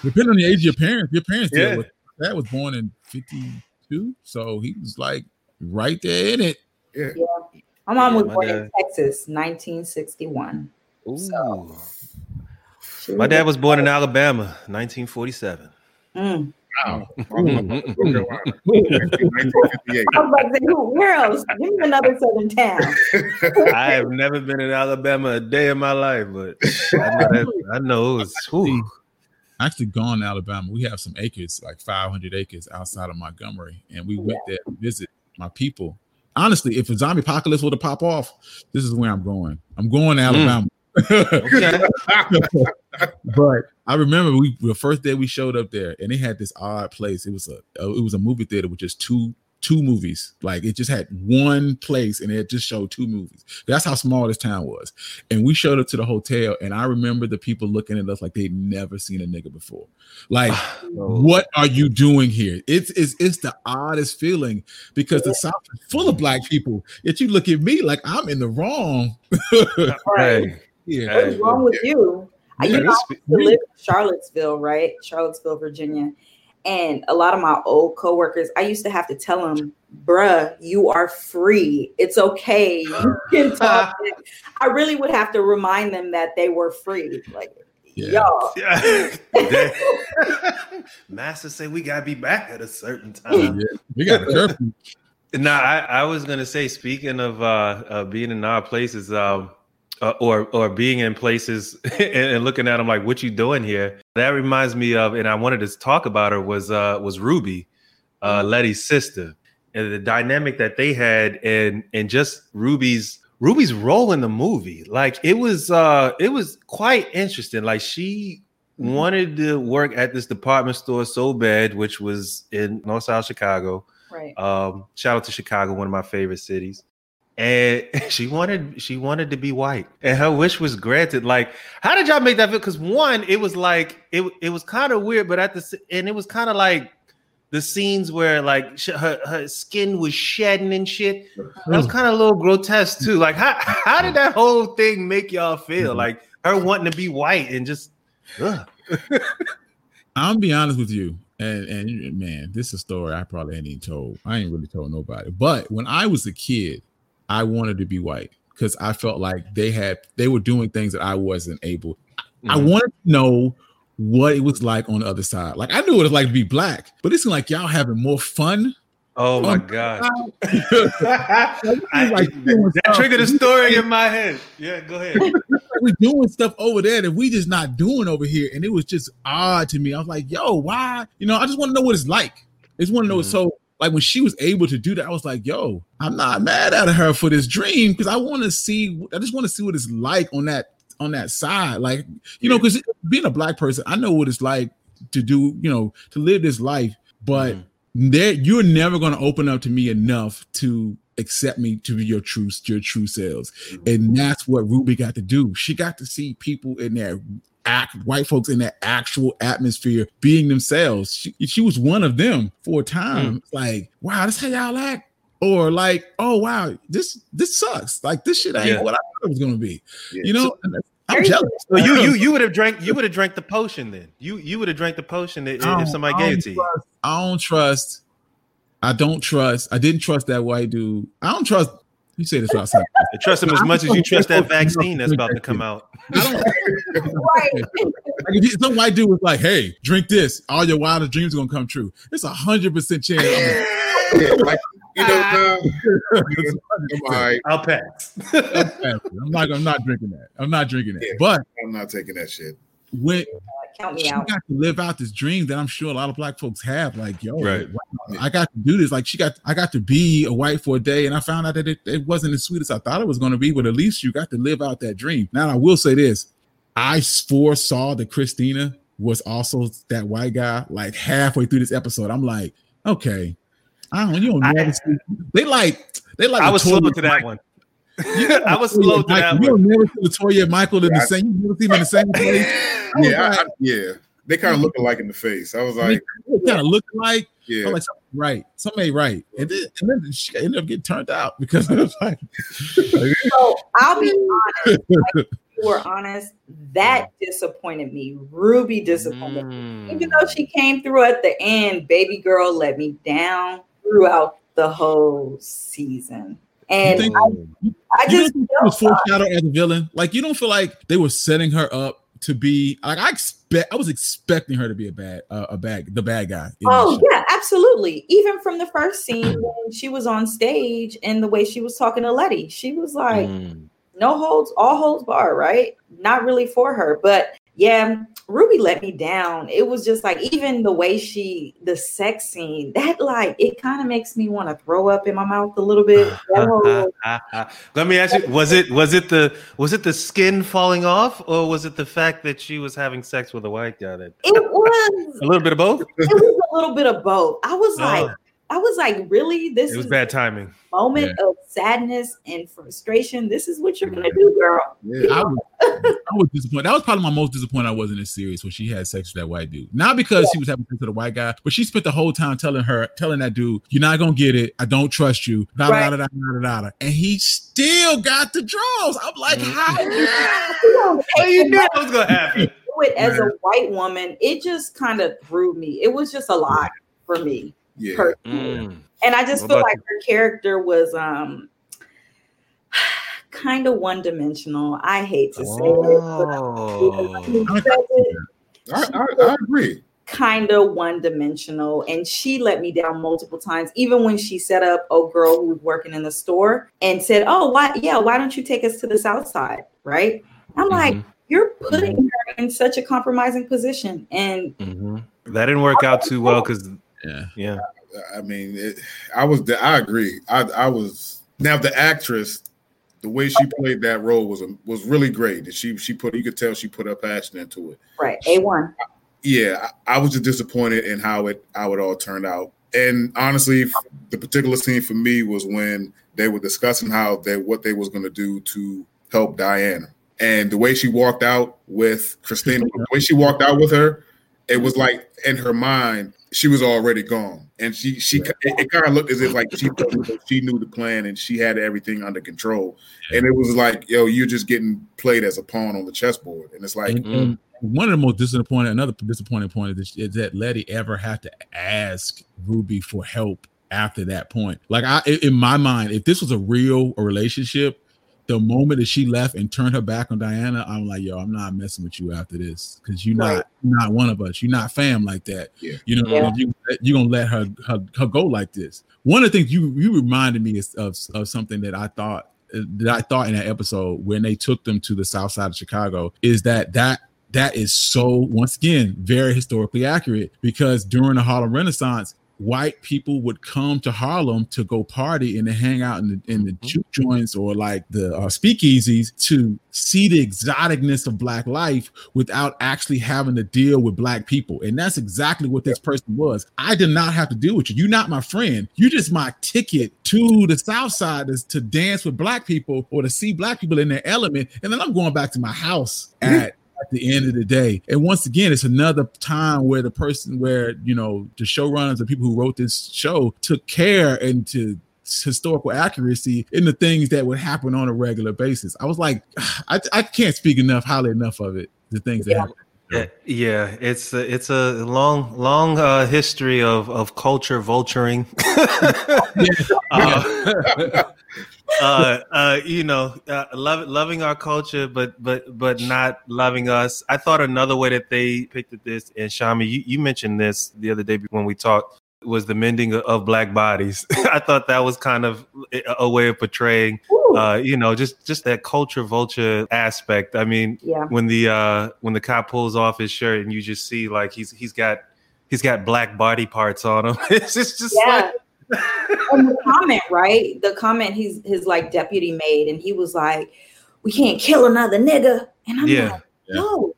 Depending on the age of your parents, your parents Yeah. with that was born in 52. So he was like right there in it. yeah. My mom was my born in Texas, 1961. Ooh. She My dad was born in Alabama, 1947. Mm. Wow. [LAUGHS] 1958. [LAUGHS] I who- where else? Give me another southern town. [LAUGHS] I have never been in Alabama a day in my life, but I know, that, I know it was. whew. Actually gone to Alabama. We have some acres, like 500 acres outside of Montgomery, and we went there to visit my people. Honestly, if a zombie apocalypse were to pop off, this is where I'm going. I'm going to Alabama. Okay. [LAUGHS] but I remember we the first day we showed up there, and they had this odd place. It was a uh, it was a movie theater with just two two movies. Like it just had one place, and it just showed two movies. That's how small this town was. And we showed up to the hotel, and I remember the people looking at us like they'd never seen a nigga before. Like, [SIGHS] what are you doing here? It's it's it's the oddest feeling because the South is full of black people. Yet you look at me like I'm in the wrong. [LAUGHS] Hey, Yeah. What is wrong with you? I, you know, I used to live in Charlottesville, right? Charlottesville, Virginia. And a lot of my old coworkers, I used to have to tell them, bruh, you are free. It's okay. You [GASPS] can talk. I really would have to remind them that they were free. Like, Yeah. Y'all. [LAUGHS] [LAUGHS] Master say we gotta be back at a certain Yeah, time. we got a curfew. Now, I, I was gonna say, speaking of uh, uh being in odd places, um, uh, or or being in places [LAUGHS] and, and looking at them like, what you doing here? That reminds me of, and I wanted to talk about her was uh was Ruby, uh Letty's sister, and the dynamic that they had, and and just Ruby's Ruby's role in the movie. Like it was uh it was quite interesting. Like she wanted to work at this department store so bad, which was in North South Chicago. Right. Um, shout out to Chicago, one of my favorite cities. And [LAUGHS] she wanted she wanted to be white, and her wish was granted. Like, how did y'all make that feel? Because one, it was like it it was kind of weird, but at the and it was kind of like the scenes where like sh- her her skin was shedding and shit. That was mm. kind of a little grotesque too. Like, how how did that whole thing make y'all feel? Mm-hmm. Like her wanting to be white and just. Ugh. [LAUGHS] I'm be honest with you, and and man, this is a story I probably ain't even told. I ain't really told nobody. But when I was a kid, I wanted to be white because I felt like they had they were doing things that I wasn't able. I Mhm. wanted to know what it was like on the other side. Like I knew what it was like to be black, but it's like y'all having more fun. Oh my Um, god. [LAUGHS] [LAUGHS] I, I- like that stuff. triggered a story in my head. Yeah, go ahead. [LAUGHS] we're doing stuff over there that we just not doing over here. And it was just odd to me. I was like, yo, why? You know, I just want to know what it's like. I just want to know. Mhm. So, like when she was able to do that, I was like, yo, I'm not mad at her for this dream because I want to see, I just want to see what it's like on that on that side. Like, you know, because being a black person, I know what it's like to do, you know, to live this life, but Mhm. there you're never going to open up to me enough to accept me to be your true your true selves and that's what ruby got to do she got to see people in their act white folks in that actual atmosphere being themselves she, she was one of them for a time It's like wow that's how y'all act or like oh wow this this sucks like this shit ain't Yeah. what i thought it was gonna be Yeah. you know and i'm jealous So you you you would have drank you would have drank the potion then. You you would have drank the potion if, if somebody gave it to you. I don't trust. I don't trust. I didn't trust that white dude. I don't trust. You say this outside. I trust him as much as you trust that vaccine that's about to come [LAUGHS] out. I don't. Right. [LAUGHS] Like if some white dude was like, "Hey, drink this. All your wildest dreams are gonna come true." It's a hundred percent chance. I'm [LAUGHS] Yeah, like, you know, uh, like, I'm all right. I'll pass. I'm not. I'm not drinking that. I'm not drinking that. Yeah. But I'm not taking that shit. When Count me she out. got to live out this dream that I'm sure a lot of black folks have. Like, yo, Right. wow, I got to do this. Like, she got, I got to be a white for a day, and I found out that it, it wasn't as sweet as I thought it was going to be. But at least you got to live out that dream. Now, I will say this: I foresaw that Christina was also that white guy. Like halfway through this episode, I'm like, okay, I don't. You don't I- They like. They like. I was slow to that Michael. One. I was slow to that You one. don't never see Latoya and Michael in the Yeah, I- same. You never see them in the same place. [LAUGHS] Yeah, like- I, yeah. They kind of look alike in the face. I was like, kind of look like, yeah. I'm like right, something ain't right, and then, and then she ended up getting turned out because [LAUGHS] it was like, So I'll be [LAUGHS] honest. Like, you were honest. That disappointed me. Ruby disappointed me. Mm. Even though she came through at the end, baby girl let me down throughout the whole season. And think- I, I just don't think was foreshadowed as a villain. Like you don't feel like they were setting her up to be like I expect. I was expecting her to be a bad, uh, a bad, the bad guy. Oh yeah, absolutely. Even from the first scene when she was on stage and the way she was talking to Letty, she was like, Mm. no holds, all holds bar, right? Not really for her, but yeah, Ruby let me down. It was just like even the way she, the sex scene, that like it kind of makes me want to throw up in my mouth a little bit. [LAUGHS] Let me ask you: Was it was it the was it the skin falling off, or was it the fact that she was having sex with a white guy? That it was, [LAUGHS] a little bit of both. it was a little bit of both. I was ah. like, Oh, I was like, really? This it was is bad timing. moment of sadness and frustration. This is what you're gonna do, girl. yeah. I was, I was disappointed. That was probably my most disappointed I was in this series when she had sex with that white dude. Not because she was having sex with a white guy, but she spent the whole time telling her, telling that dude, "You're not gonna get it. I don't trust you." Da da Right. da da da da da. And he still got the draws. I'm like, Mhm. how? You [LAUGHS] [LAUGHS] know, you knew that was gonna happen. do it as a white woman, it just kind of threw me. It was just a lot for me yeah. personally. Mm. And I just What feel about like her character was um [SIGHS] kind of one dimensional. I hate to say oh. it, I, I, I agree kind of one dimensional and she let me down multiple times even when she set up a girl who was working in the store and said oh why yeah why don't you take us to the south side right i'm mm-hmm. like you're putting mm-hmm. her in such a compromising position and mm-hmm. that didn't work out too well because yeah yeah i mean it, i was i agree i i was now the actress the way she played that role was was really great. And She she put you could tell she put her passion into it. Right, a one yeah, I was just disappointed in how it how it all turned out. And honestly, the particular scene for me was when they were discussing how they what they was going to do to help Diana, and the way she walked out with Christina, the way she walked out with her, it was like in her mind she was already gone, and she she it, it kind of looked as if like she she knew the plan and she had everything under control, and it was like yo, you're just getting played as a pawn on the chessboard, and it's like. Mm-hmm one of the most disappointing, another disappointing point is, is that Letty ever had to ask Ruby for help after that point. Like I, in my mind, if this was a real relationship, the moment that she left and turned her back on Diana, I'm like, yo, I'm not messing with you after this because you're right. not you're not one of us. You're not fam like that. Yeah. You know, yeah. you you're gonna let her, her her go like this. One of the things you you reminded me of of something that I thought that I thought in that episode when they took them to the south side of Chicago is that that that is so once again very historically accurate because during the Harlem Renaissance, white people would come to Harlem to go party and to hang out in the in the mm-hmm. juke joints or like the uh, speakeasies to see the exoticness of black life without actually having to deal with black people. And that's exactly what this person was. I did not have to deal with you. You're not my friend. You're just my ticket to the South Side is to dance with black people or to see black people in their element. And then I'm going back to my house at at the end of the day. And once again, it's another time where the person, where you know, the showrunners and people who wrote this show took care into historical accuracy in the things that would happen on a regular basis. I was like, [SIGHS] I, I can't speak enough highly enough of it. The things that happen. Yeah, yeah, it's a, it's a long long uh, history of of culture vulturing. [LAUGHS] [LAUGHS] uh, [LAUGHS] uh, uh, you know, uh, love, loving our culture, but but but not loving us. I thought another way that they picked at this, and Shami, you, you mentioned this the other day when we talked, was the mending of black bodies. [LAUGHS] I thought that was kind of a way of portraying, uh, you know, just just that culture vulture aspect. I mean, yeah. when the uh, when the cop pulls off his shirt and you just see like he's he's got he's got black body parts on him. [LAUGHS] it's just, just yeah. like and the comment, right? The comment he's his like deputy made, and he was like, "We can't kill another nigga," and I'm yeah. like, "No,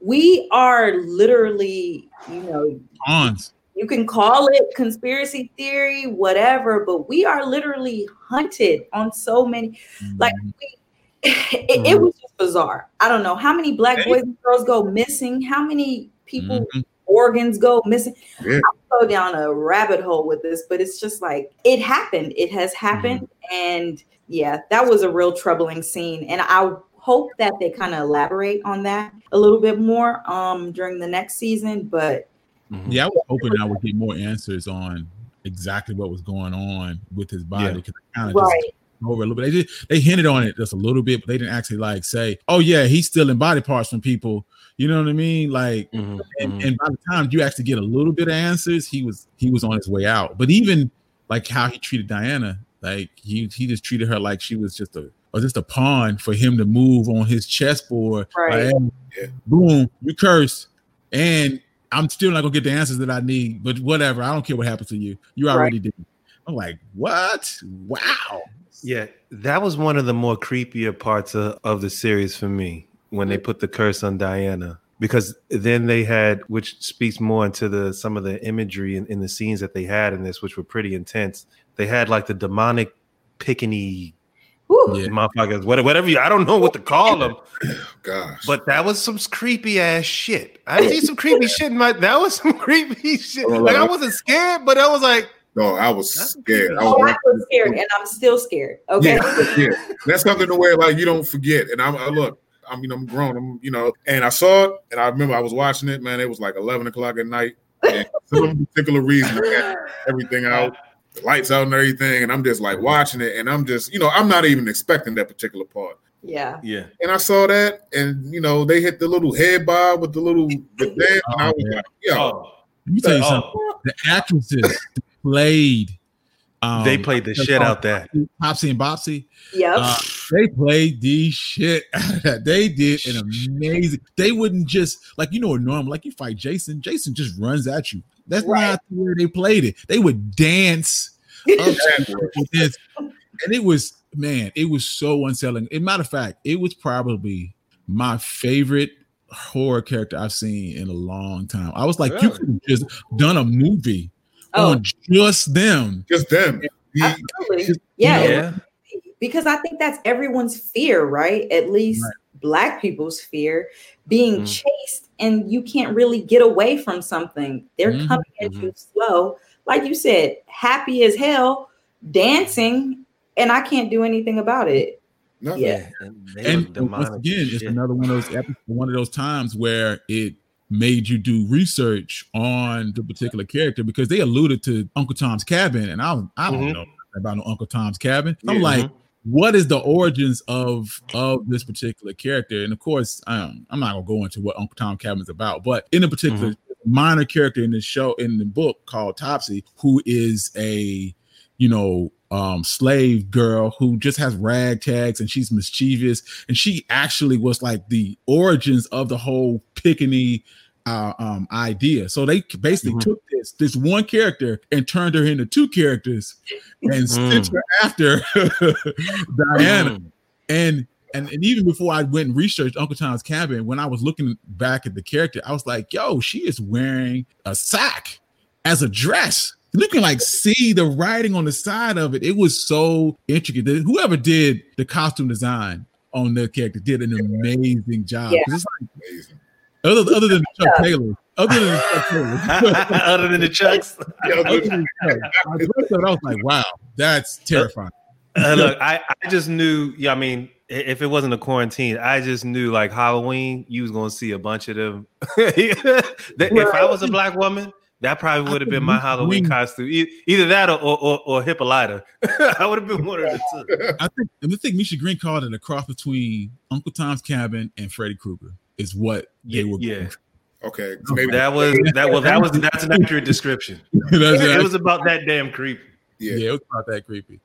we are literally, you know, Hans. You can call it conspiracy theory, whatever, but we are literally hunted on so many. Mm-hmm. Like, we, it, it, was just bizarre. I don't know how many black boys and girls go missing. How many people mm-hmm organs go missing. Yeah. I'll go down a rabbit hole with this, but it's just like it happened. It has happened. Mm-hmm. And yeah, that was a real troubling scene. And I hope that they kind of elaborate on that a little bit more um during the next season. But mm-hmm. yeah, I was hoping I would get more answers on exactly what was going on with his body because yeah. kind of right. just over a little bit. They did, they hinted on it just a little bit, but they didn't actually like say, "Oh yeah, he's stealing body parts from people." You know what I mean? Like, mm-hmm, and, mm-hmm. and, by the time you actually get a little bit of answers, he was he was on his way out. But even like how he treated Diana, like he he just treated her like she was just a or just a pawn for him to move on his chessboard. Right. Like, yeah. Boom, you curse, and I'm still not gonna get the answers that I need. But whatever, I don't care what happens to you. You already right. did. I'm like, what? Wow. Yeah, that was one of the more creepier parts of, of the series for me when they mm. put the curse on Diana because then they had which speaks more into the some of the imagery in, in the scenes that they had in this which were pretty intense. They had like the demonic pickany yeah. motherfuckers whatever you, i don't know what to call them. [COUGHS] Gosh. But that was some creepy ass shit. I see some creepy shit in my that was some [LAUGHS] creepy shit. Like i wasn't scared but i was like no, I was scared. I was, oh, I was scared, and I'm still scared. Okay, yeah, yeah. that's something to where like you don't forget. And I'm I look, I mean, I'm grown. I'm, you know, and I saw it, and I remember I was watching it. Man, it was like 11 o'clock at night. And for some particular reason, I had [LAUGHS] everything out. the lights out and everything, and I'm just like watching it, and I'm just, you know, I'm not even expecting that particular part. Yeah. Yeah. And I saw that, and you know, they hit the little head bob with the little the dance, and I oh, was yeah. like, yo, Oh, Let me tell you Oh. something. The actresses played. Um, they played the shit out that. Topsy and Bopsy. Yep. Uh, they played the shit [LAUGHS] out of that. They did an amazing. They wouldn't just like you know a normal like you fight Jason. Jason just runs at you. That's Right. not the way they played it. They would dance [LAUGHS] up to you with this. and it was man, it was so unsettling. As a matter of fact, it was probably my favorite horror character I've seen in a long time. I was like, you could have just done a movie oh, on just them. just them. He- absolutely. Yeah. you know, it Yeah. because I think that's everyone's fear, right? At least Right. black people's fear being Mm. chased and you can't really get away from something. They're Mhm, coming at you slow. Like you said, happy as hell, dancing, and I can't do anything about it. no, Yeah. And, and once again, as it's another one of those epi- one of those times where it made you do research on the particular character because they alluded to Uncle Tom's Cabin, and I I don't Mhm. know about no Uncle Tom's Cabin. I'm Yeah. like, what is the origins of of this particular character? And of course, um, I'm not gonna go into what Uncle Tom Cabin's about, but in a particular minor character in the show in the book called Topsy, who is a you know um slave girl who just has rag tags and she's mischievous and she actually was like the origins of the whole pickney uh, um idea so they basically Mhm. took this this one character and turned her into two characters and stitched her after [LAUGHS] diana Mm. and and, and even before I went and researched Uncle Tom's Cabin, when I was looking back at the character, I was like, yo, she is wearing a sack as a dress. You can like see the writing on the side of it. It was so intricate. The- Whoever did the costume design on the character did an amazing job. 'Cause It's like, amazing. Other, other than Chuck Taylor, other than Chuck [LAUGHS] Taylor, [LAUGHS] Other than the chucks. [LAUGHS] other than Chuck, I looked I was like, wow, that's terrifying. Uh, look, I, I just knew. Yeah, I mean, if it wasn't a quarantine, I just knew like Halloween, you was gonna see a bunch of them. That- If I was a black woman, that probably would have been my Halloween costume. Either that or or, or, or Hippolyta. I would have been one of the two. I think and the thing Misha Green called it a cross between Uncle Tom's Cabin and Freddy Krueger is what they were. yeah. [LAUGHS] Okay, so maybe That was that. Well, that was that's an accurate description. [LAUGHS] That's It it. was about that damn creepy. yeah. yeah, it was about that creepy.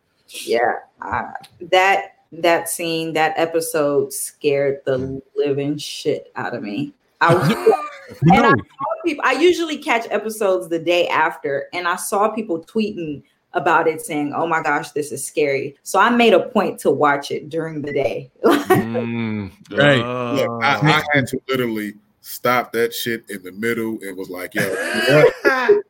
Yeah. I, that that scene, that episode scared the living shit out of me. [LAUGHS] I You And I saw people. I usually catch episodes the day after, and I saw people tweeting about it, saying, "Oh my gosh, this is scary." So I made a point to watch it during the day. Mm. Right. Look, Oh. I, I had to literally stop that shit in the middle and was like, yo, [LAUGHS]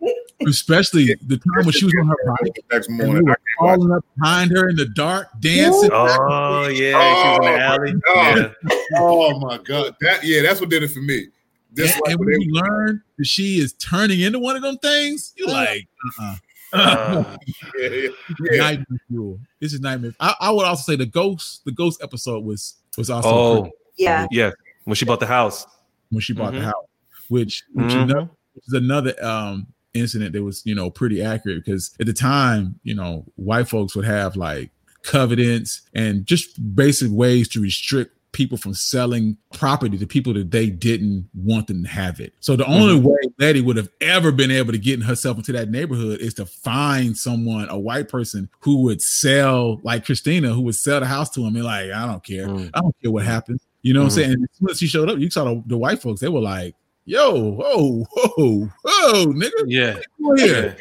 especially the time when she was on her what? bike next and we morning, I were can't crawling up behind her in the dark, dancing. Oh yeah, she was in the alley. Oh. Yeah. Oh my god, that yeah, that's what did it for me. This and, and when when you learn that she is turning into one of them things, you're like, uh-uh. Uh, yeah, yeah, yeah. nightmare fuel. This is nightmare. I, I would also say the ghost, the ghost episode was was also oh pretty yeah, yeah, when she bought the house. when she bought Mhm. the house, which which Mhm. you know is another um incident that was you know pretty accurate because at the time you know white folks would have like covenants and just basic ways to restrict people from selling property to people that they didn't want them to have it. So the only way Letty would have ever been able to get herself into that neighborhood is to find someone, a white person, who would sell, like Christina, who would sell the house to him and like, I don't care. Mm. I don't care what happens. You know what Mhm. I'm saying? And as soon as she showed up, you saw the, the white folks, they were like, yo, whoa, whoa, whoa, nigga. Yeah, come on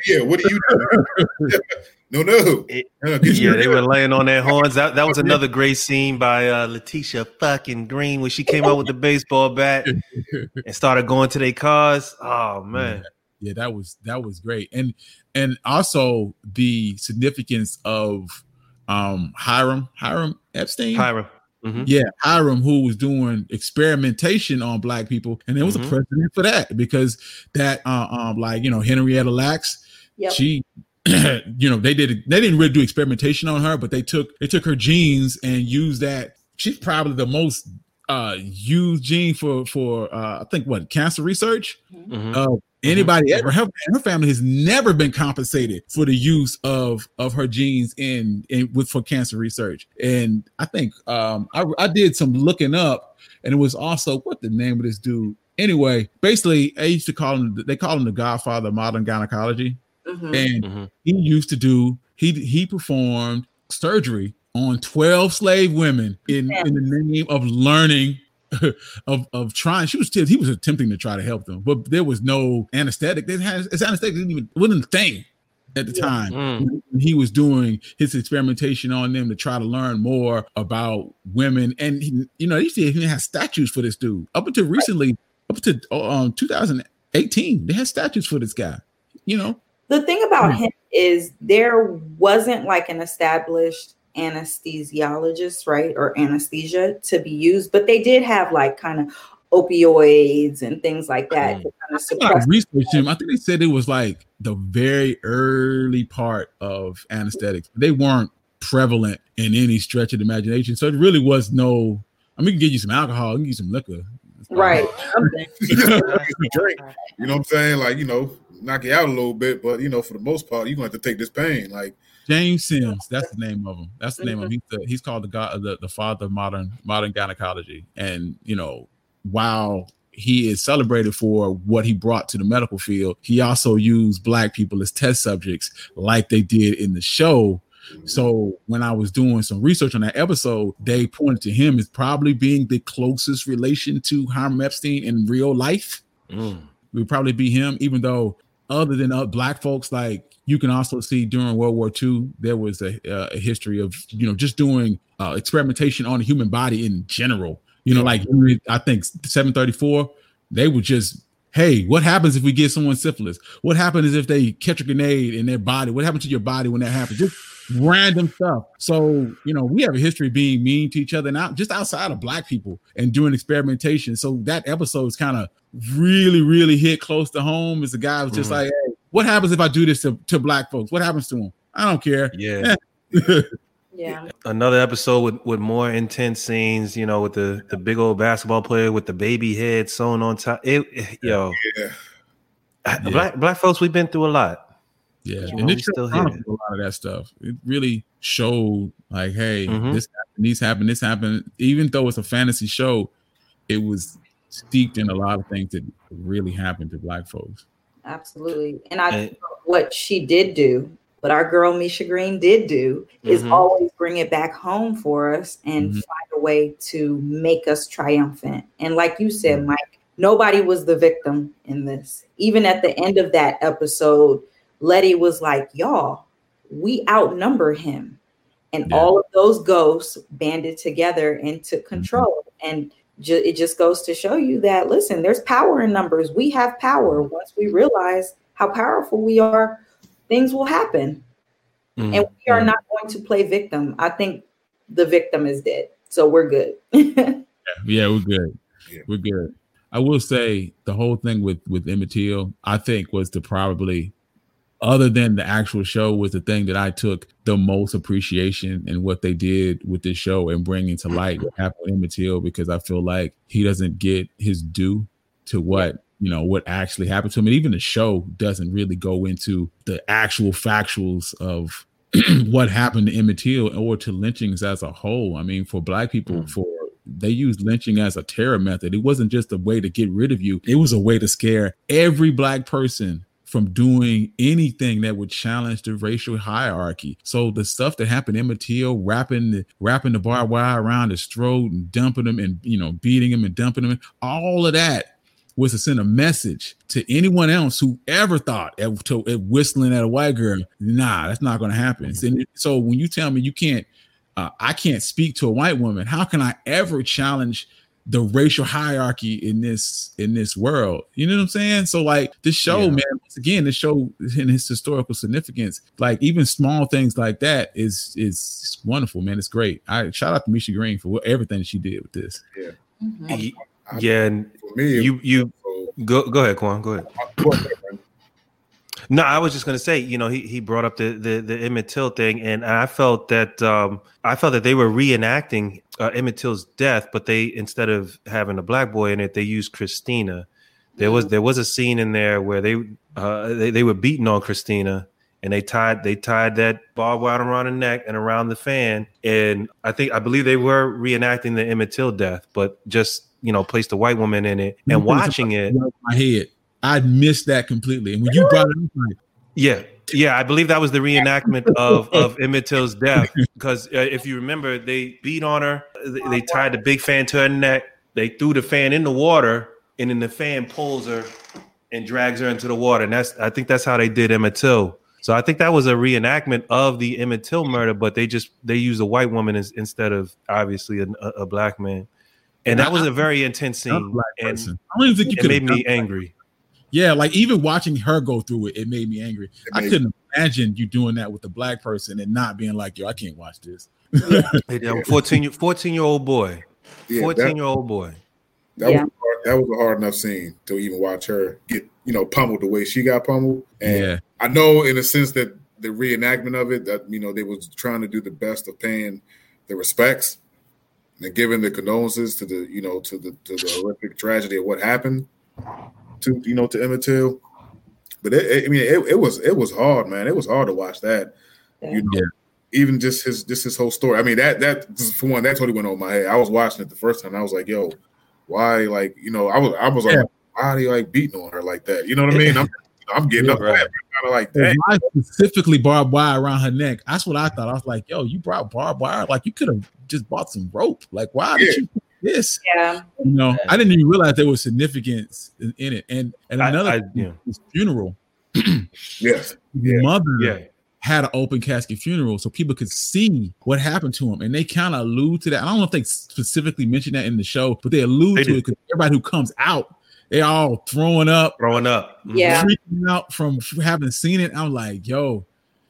yeah, what are you doing? [LAUGHS] no, no. It- No, yeah, they were laying on their horns. That that was another great scene by uh, Letitia fucking Green when she came out with the baseball bat and started going to their cars. Oh man, yeah that was that was great and and also the significance of um hiram hiram epstein Hiram. Mhm. yeah hiram who was doing experimentation on black people and there was Mhm. a precedent for that because that uh, um like you know henrietta lacks yep. she [CLEARS THROAT] you know they did they didn't really do experimentation on her but they took they took her genes and used that she's probably the most uh use gene for for uh I think what cancer research. Mhm. Uh, anybody ever her, her family has never been compensated for the use of of her genes in in with for cancer research. And I think um I I did some looking up and it was also what the name of this dude. Anyway, basically, I used to call him. They call him the Godfather of modern gynecology, Mhm. and Mhm. he used to do. He he performed surgery on twelve slave women in in the name of learning. [LAUGHS] Of, of trying, she was he was attempting to try to help them, but there was no anesthetic. They had it's anesthetic didn't even wasn't a thing at the Yeah. time Mm. he was doing his experimentation on them to try to learn more about women. And he, you know, he said he had statues for this dude up until recently, up to um 2018. They had statues for this guy. You know, The thing about Hmm. him is there wasn't like an established anesthesiologist, right, or anesthesia to be used, but they did have like kind of opioids and things like that mm. to kind of I suppress. researched him. I think they said it was like the very early part of anesthetics. They weren't prevalent in any stretch of the imagination. So it really was no. I mean, we can give you some alcohol, we can give you some liquor. Right. [LAUGHS] [LAUGHS] drink. You know what I'm saying? Like, you know, knock you out a little bit, but you know, for the most part, you're gonna have to take this pain. Like, James Sims, that's the [LAUGHS] name of him. That's the name of him. He's, the, he's called the god, the, the father of modern modern gynecology. And you know, while he is celebrated for what he brought to the medical field, he also used black people as test subjects, like they did in the show. So when I was doing some research on that episode, they pointed to him as probably being the closest relation to Hiram Epstein in real life Mm. it would probably be him, even though other than uh, black folks, like you can also see during World War II, there was a, uh, a history of, you know, just doing uh, experimentation on the human body in general. You know, like I think 734, they would just, hey, what happens if we get someone syphilis? What happens if they catch a grenade in their body? What happens to your body when that happens? Just random stuff. So, you know, we have a history of being mean to each other now, just outside of black people and doing experimentation. So that episode is kind of really, really hit close to home. As the guy was just Mhm. like, hey, what happens if I do this to, to black folks? What happens to them? I don't care. Yeah. [LAUGHS] Yeah. Another episode with, with more intense scenes, you know, with the, the big old basketball player with the baby head sewn on top. It, it- yo, yeah, Yeah. black black folks, we've been through a lot. Yeah, and know, it we still a lot of that stuff. It really showed like, hey, Mhm. this happened, these happened, this happened. Even though it's a fantasy show, it was steeped in a lot of things that really happened to black folks. Absolutely. And I And- what she did do, what our girl Misha Green did do, is Mhm. always bring it back home for us and Mhm. find a way to make us triumphant. And like you said, Mhm. Mike, nobody was the victim in this. Even at the end of that episode, Letty was like, Y'all, we outnumber him. And Yeah. all of those ghosts banded together and took control. And ju- it just goes to show you that listen, there's power in numbers. We have power. Once we realize how powerful we are, things will happen. Mm. And we are Mm. not going to play victim. I think the victim is dead. So we're good. [LAUGHS] Yeah, we're good. Yeah. We're good. I will say the whole thing with with Emmett Till, I think was to probably other than the actual show was the thing that I took the most appreciation in what they did with this show and bringing to light what happened with Emmett Till because I feel like he doesn't get his due to what you know what actually happened to him, and even the show doesn't really go into the actual factuals of [CLEARS THROAT] what happened to Emmett Till or to lynchings as a whole. I mean, for black people, Mm. for they used lynching as a terror method. It wasn't just a way to get rid of you, it was a way to scare every black person from doing anything that would challenge the racial hierarchy. So the stuff that happened in Till, wrapping the wrapping the barbed wire around his throat and dumping him and you know beating him and dumping him, all of that was to send a message to anyone else who ever thought at, to, at whistling at a white girl, nah, that's not going to happen. So, so when you tell me you can't, uh, I can't speak to a white woman, how can I ever challenge the racial hierarchy in this in this world? You know what I'm saying? So like this show, Yeah. man, once again, this show in its historical significance, like even small things like that is is wonderful, man. It's great. I shout out to Misha Green for what, everything she did with this. Mhm. Y- yeah, and for me, you you go go ahead, Quan. Go ahead. go ahead. No, I was just going to say, you know, he, he brought up the, the the Emmett Till thing, and I felt that um, I felt that they were reenacting uh, Emmett Till's death, but they instead of having a black boy in it, they used Christina. There was there was a scene in there where they uh, they, they were beating on Christina, and they tied they tied that barbed wire around her neck and around the fan, and I think I believe they were reenacting the Emmett Till death, but just you know placed a white woman in it and watching it. My head I missed that completely. And when you brought it up, yeah, yeah, I believe that was the reenactment [LAUGHS] of of Emmett Till's death. Because uh, if you remember, they beat on her. They, they tied the big fan to her neck. They threw the fan in the water, and then the fan pulls her and drags her into the water. And that's I think that's how they did Emmett Till. So I think that was a reenactment of the Emmett Till murder, but they just they used a white woman as, instead of obviously a, a, black man. And that was a very intense scene, and I don't even think you it made me angry. Yeah, like even watching her go through it, it made me angry. Made I couldn't imagine you doing that with a black person and not being like, yo, I can't watch this. Yeah. [LAUGHS] 14, 14 year old boy. Yeah, 14 that, year old boy. That yeah. was hard, that was a hard enough scene to even watch her get, you know, pummeled the way she got pummeled. And yeah. I know in a sense that the reenactment of it, that you know, they was trying to do the best of paying the respects and giving the condolences to the, you know, to the to the horrific tragedy of what happened to you know to Emmett Till. But it, it, I mean, it, it, was it was hard, man. It was hard to watch that. You know, yeah. even just his just his whole story. I mean, that that for one, that totally went over my head. I was watching it the first time. I was like, yo, why? Like, you know, I was I was like, yeah. why are they like beating on her like that? You know what I mean? I'm I'm getting yeah, up right. kind of like that. Specifically barbed wire around her neck. That's what I thought. I was like, yo, you brought barbed wire. Like you could have just bought some rope. Like, why did you this. Yeah. You know, I didn't even realize there was significance in, in it. And and another I, I, yeah. funeral. [CLEARS THROAT] yes. Yeah. Mother yeah. had an open casket funeral so people could see what happened to him. And they kind of allude to that. I don't know if they specifically mentioned that in the show, but they allude they to did. it because everybody who comes out, they all throwing up, throwing up, mm-hmm. yeah, freaking out from having seen it. I'm like, yo,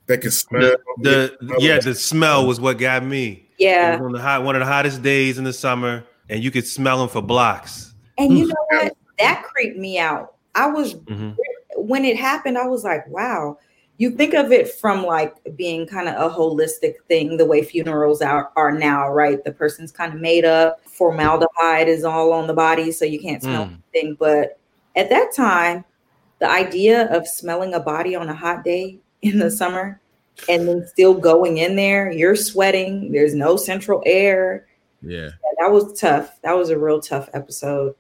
they can smell the, the yeah, the smell was what got me. Yeah, on the hot, one of the hottest days in the summer and you could smell them for blocks. And you know what? That creeped me out. I was mm-hmm. when it happened, I was like, wow. You think of it from like being kind of a holistic thing, the way funerals are, are now, right? The person's kind of made up, formaldehyde is all on the body, so you can't smell mm. anything. But at that time, the idea of smelling a body on a hot day in the summer and then still going in there, you're sweating, there's no central air yeah. That was tough. That was a real tough episode.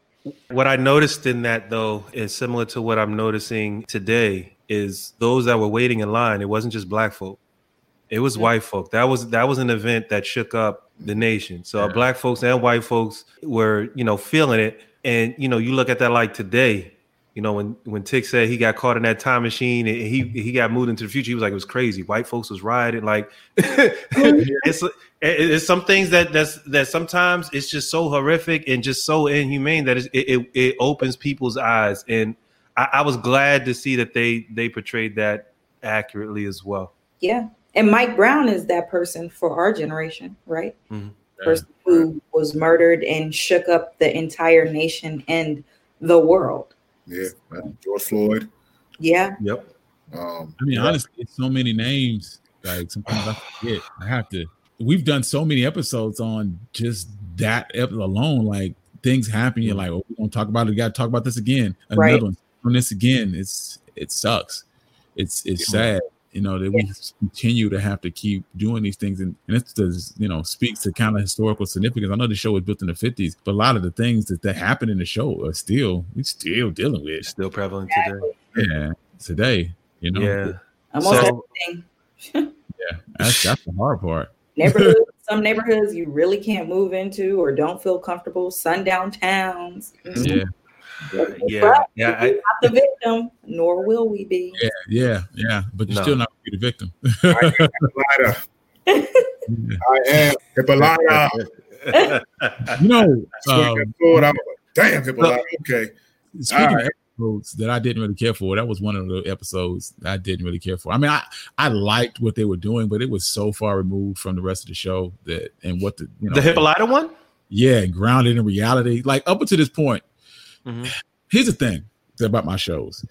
What I noticed in that though is similar to what I'm noticing today is those that were waiting in line, it wasn't just black folk. It was white folk. That was that was an event that shook up the nation. So yeah. black folks and white folks were, you know, feeling it. And you know, you look at that like today, you know, when when Tick said he got caught in that time machine and he he got moved into the future, he was like, it was crazy. White folks was rioting. Like [LAUGHS] it's it's some things that that's that sometimes it's just so horrific and just so inhumane that it it, it opens people's eyes. And I, I was glad to see that they they portrayed that accurately as well. Yeah. And Mike Brown is that person for our generation, right? Mm-hmm. Person who was murdered and shook up the entire nation and the world. Yeah, George Floyd. Yeah. Yep. Um, I mean, yeah. honestly, it's so many names. Like sometimes I forget. I have to. We've done so many episodes on just that alone. Like things happen. You're like, oh, we're gonna talk about it. We got to talk about this again. Another right. one on this again. It's it sucks. It's it's sad you know that we continue to have to keep doing these things. And, and it does you know speaks to kind of historical significance. I know the show was built in the 50s but a lot of the things that that happened in the show are still we still dealing with. Still prevalent today. Yeah today you know? Yeah. Almost so, everything. [LAUGHS] Yeah that's that's the hard part. Neighborhoods some neighborhoods you really can't move into or don't feel comfortable. Sundown towns. Yeah yeah, but yeah. I, not the victim, nor will we be. Yeah, yeah, yeah. But you're no. still not be the victim. I am Hippolyta. [LAUGHS] [LAUGHS] you know, um, damn Hippolyta. Okay. Speaking right. of episodes that I didn't really care for, that was one of the episodes I didn't really care for. I mean, I I liked what they were doing, but it was so far removed from the rest of the show that and what the you know the Hippolyta one. Yeah, grounded in reality. Like up until this point, Mm-hmm. Here's the thing about my shows.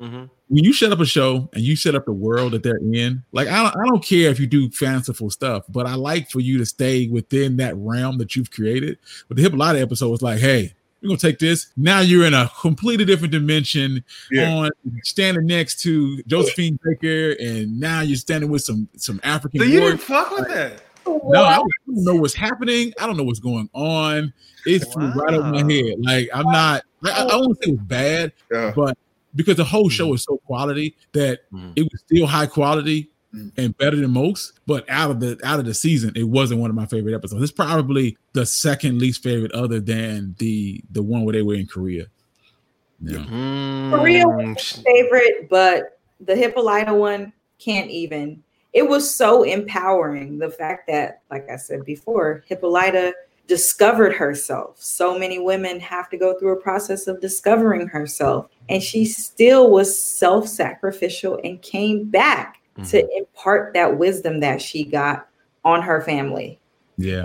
mm-hmm. when you set up a show and you set up the world that they're in, like I don't, I don't care if you do fanciful stuff, but I like for you to stay within that realm that you've created. But the Hippolyta episode was like, hey, we're gonna take this. Now you're in a completely different dimension. Yeah. On standing next to Josephine Baker, and now you're standing with some some African. So you didn't fuck with that. No, I don't know what's happening. I don't know what's going on. It wow. flew right over my head. Like I'm not. I, I won't say it was bad, yeah. but because the whole show is so quality that mm. it was still high quality mm. and better than most. But out of the out of the season, it wasn't one of my favorite episodes. It's probably the second least favorite, other than the the one where they were in Korea. Yeah. Mm. Korea was favorite, but the Hippolyta one can't even. It was so empowering. The fact that, like I said before, Hippolyta discovered herself. So many women have to go through a process of discovering herself. And she still was self sacrificial and came back mm-hmm. to impart that wisdom that she got on her family. Yeah.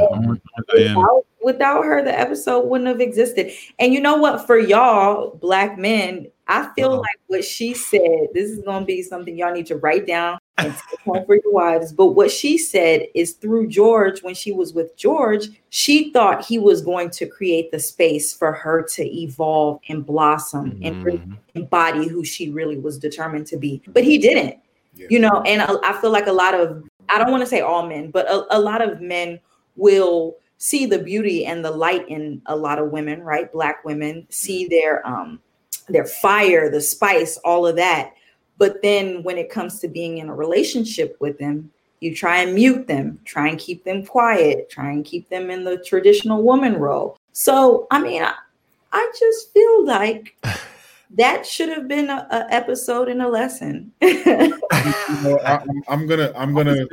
Without, without her, the episode wouldn't have existed. And you know what? For y'all, black men, I feel uh-huh. like what she said, this is going to be something y'all need to write down and take home for your wives. But what she said is through George, when she was with George, she thought he was going to create the space for her to evolve and blossom mm-hmm. and embody who she really was determined to be. But he didn't, yeah. you know. And I feel like a lot of, I don't want to say all men, but a, a lot of men will see the beauty and the light in a lot of women, right? Black women see their um their fire, the spice, all of that but then when it comes to being in a relationship with them, you try and mute them, try and keep them quiet, try and keep them in the traditional woman role. So, I mean, I, I just feel like [LAUGHS] that should have been a, a episode and a lesson. [LAUGHS] you know, I, am gonna, I'm gonna.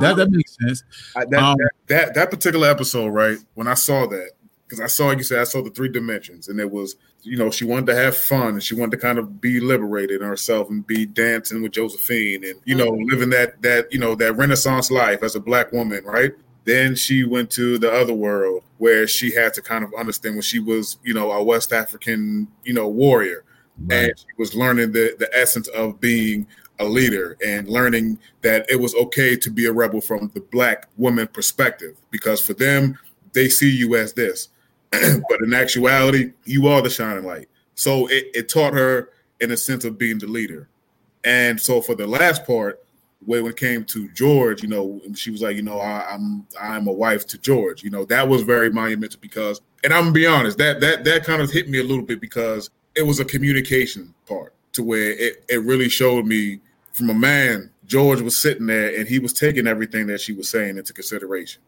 That, that, makes sense. I, that, um, that, that that particular episode, right? When I saw that, because I saw you said I saw the three dimensions, and it was you know she wanted to have fun and she wanted to kind of be liberated in herself and be dancing with Josephine and you know mm-hmm. living that that you know that Renaissance life as a black woman, right? Then she went to the other world where she had to kind of understand when she was you know a West African you know warrior, right. and she was learning the the essence of being a leader and learning that it was okay to be a rebel from the black woman perspective because for them they see you as this [CLEARS THROAT] but in actuality, you are the shining light. So it, it taught her in a sense of being the leader. And so for the last part, when it came to George, you know, she was like, you know, I, am I'm, I'm a wife to George. You know, that was very monumental because, and I'm gonna be honest, that that that kind of hit me a little bit because it was a communication part to where it, it really showed me from a man, George was sitting there and he was taking everything that she was saying into consideration.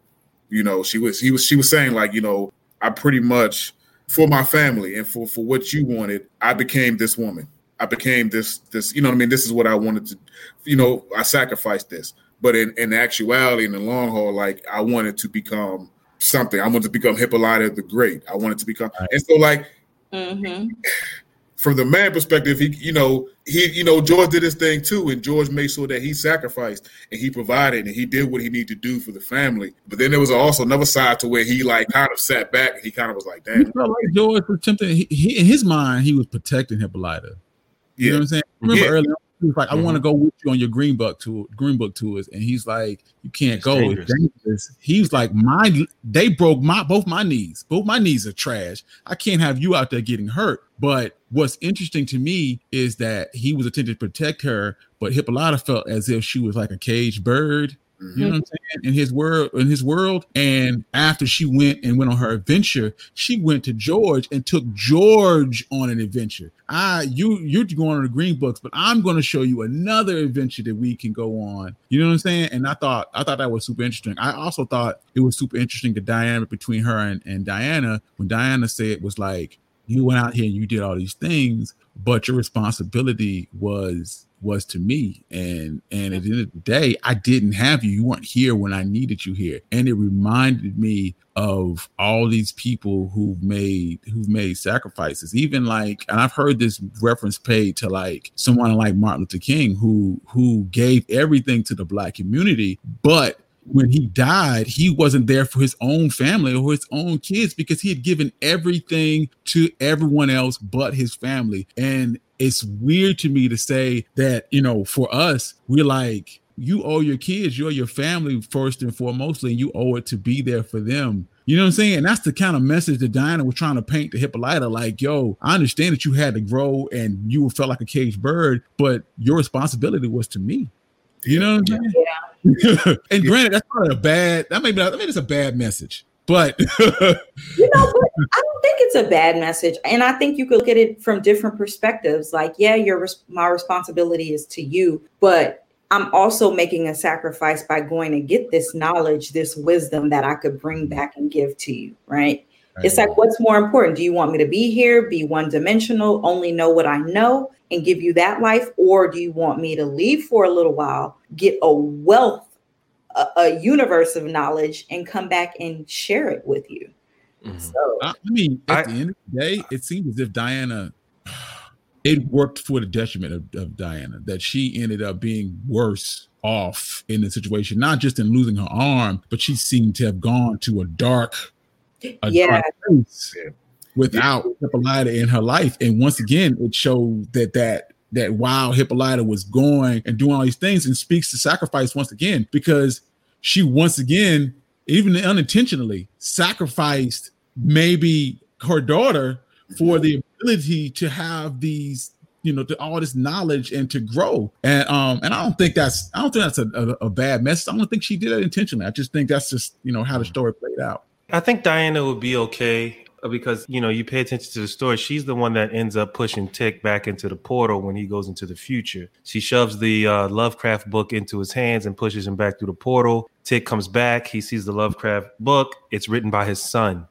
You know, she was he was she was saying like, you know, I pretty much for my family and for for what you wanted, I became this woman. I became this this you know what I mean. This is what I wanted to, you know. I sacrificed this, but in in actuality, in the long haul, like I wanted to become something. I wanted to become Hippolyta the Great. I wanted to become, and so like. Mm-hmm from the man perspective, he you know he you know George did his thing too, and George made sure that he sacrificed and he provided and he did what he needed to do for the family. But then there was also another side to where he like kind of sat back and he kind of was like, "Damn." He felt like George was attempting. He, he, in his mind, he was protecting Hippolyta. You yeah. know what I'm saying? Remember yeah. earlier he was like, mm-hmm. I want to go with you on your green book tour, green book tours. And he's like, You can't it's go. Dangerous. It's dangerous. He's like, My they broke my both my knees. Both my knees are trash. I can't have you out there getting hurt. But what's interesting to me is that he was attempting to protect her, but Hippolyta felt as if she was like a caged bird Mm-hmm. You know what I'm saying? In his world, in his world. And after she went and went on her adventure, she went to George and took George on an adventure. I you you're going on the green books, but I'm going to show you another adventure that we can go on. You know what I'm saying? And I thought I thought that was super interesting. I also thought it was super interesting the dynamic between her and, and Diana when Diana said it was like you went out here and you did all these things, but your responsibility was was to me. And and at the end of the day, I didn't have you. You weren't here when I needed you here. And it reminded me of all these people who've made who've made sacrifices. Even like, and I've heard this reference paid to like someone like Martin Luther King who who gave everything to the black community, but when he died, he wasn't there for his own family or his own kids because he had given everything to everyone else but his family. And it's weird to me to say that, you know, for us, we're like, you owe your kids, you owe your family first and foremostly, and you owe it to be there for them. You know what I'm saying? And that's the kind of message that Diana was trying to paint to Hippolyta. Like, yo, I understand that you had to grow and you felt like a caged bird, but your responsibility was to me. You know what I'm saying? [LAUGHS] Yeah. and granted, that's not a bad. That may be. That may be a bad message, but [LAUGHS] you know, but I don't think it's a bad message, and I think you could look at it from different perspectives. Like, yeah, your my responsibility is to you, but I'm also making a sacrifice by going to get this knowledge, this wisdom that I could bring mm-hmm. back and give to you, right? right? It's like, what's more important? Do you want me to be here, be one dimensional, only know what I know and give you that life? Or do you want me to leave for a little while, get a wealth, a, a universe of knowledge, and come back and share it with you? Mm-hmm. So, I mean, at I, the end of the day, it seems as if Diana [SIGHS] it worked for the detriment of, of, Diana that she ended up being worse off in the situation, not just in losing her arm, but she seemed to have gone to a dark, a yeah. dark place without yeah. Hippolyta in her life. And once again, it showed that that that while Hippolyta was going and doing all these things and speaks to sacrifice once again, because she once again, even unintentionally, sacrificed maybe her daughter for the ability to have these you know to all this knowledge and to grow. And um and i don't think that's i don't think that's a, a, a, bad message. I don't think she did that intentionally. I just think that's just you know how the mm. story played out. I think diana would be okay because you know you pay attention to the story. She's the one that ends up pushing tick back into the portal when he goes into the future. She shoves the uh, lovecraft book into his hands and pushes him back through the portal. Tick comes back. He sees the lovecraft book. It's written by his son.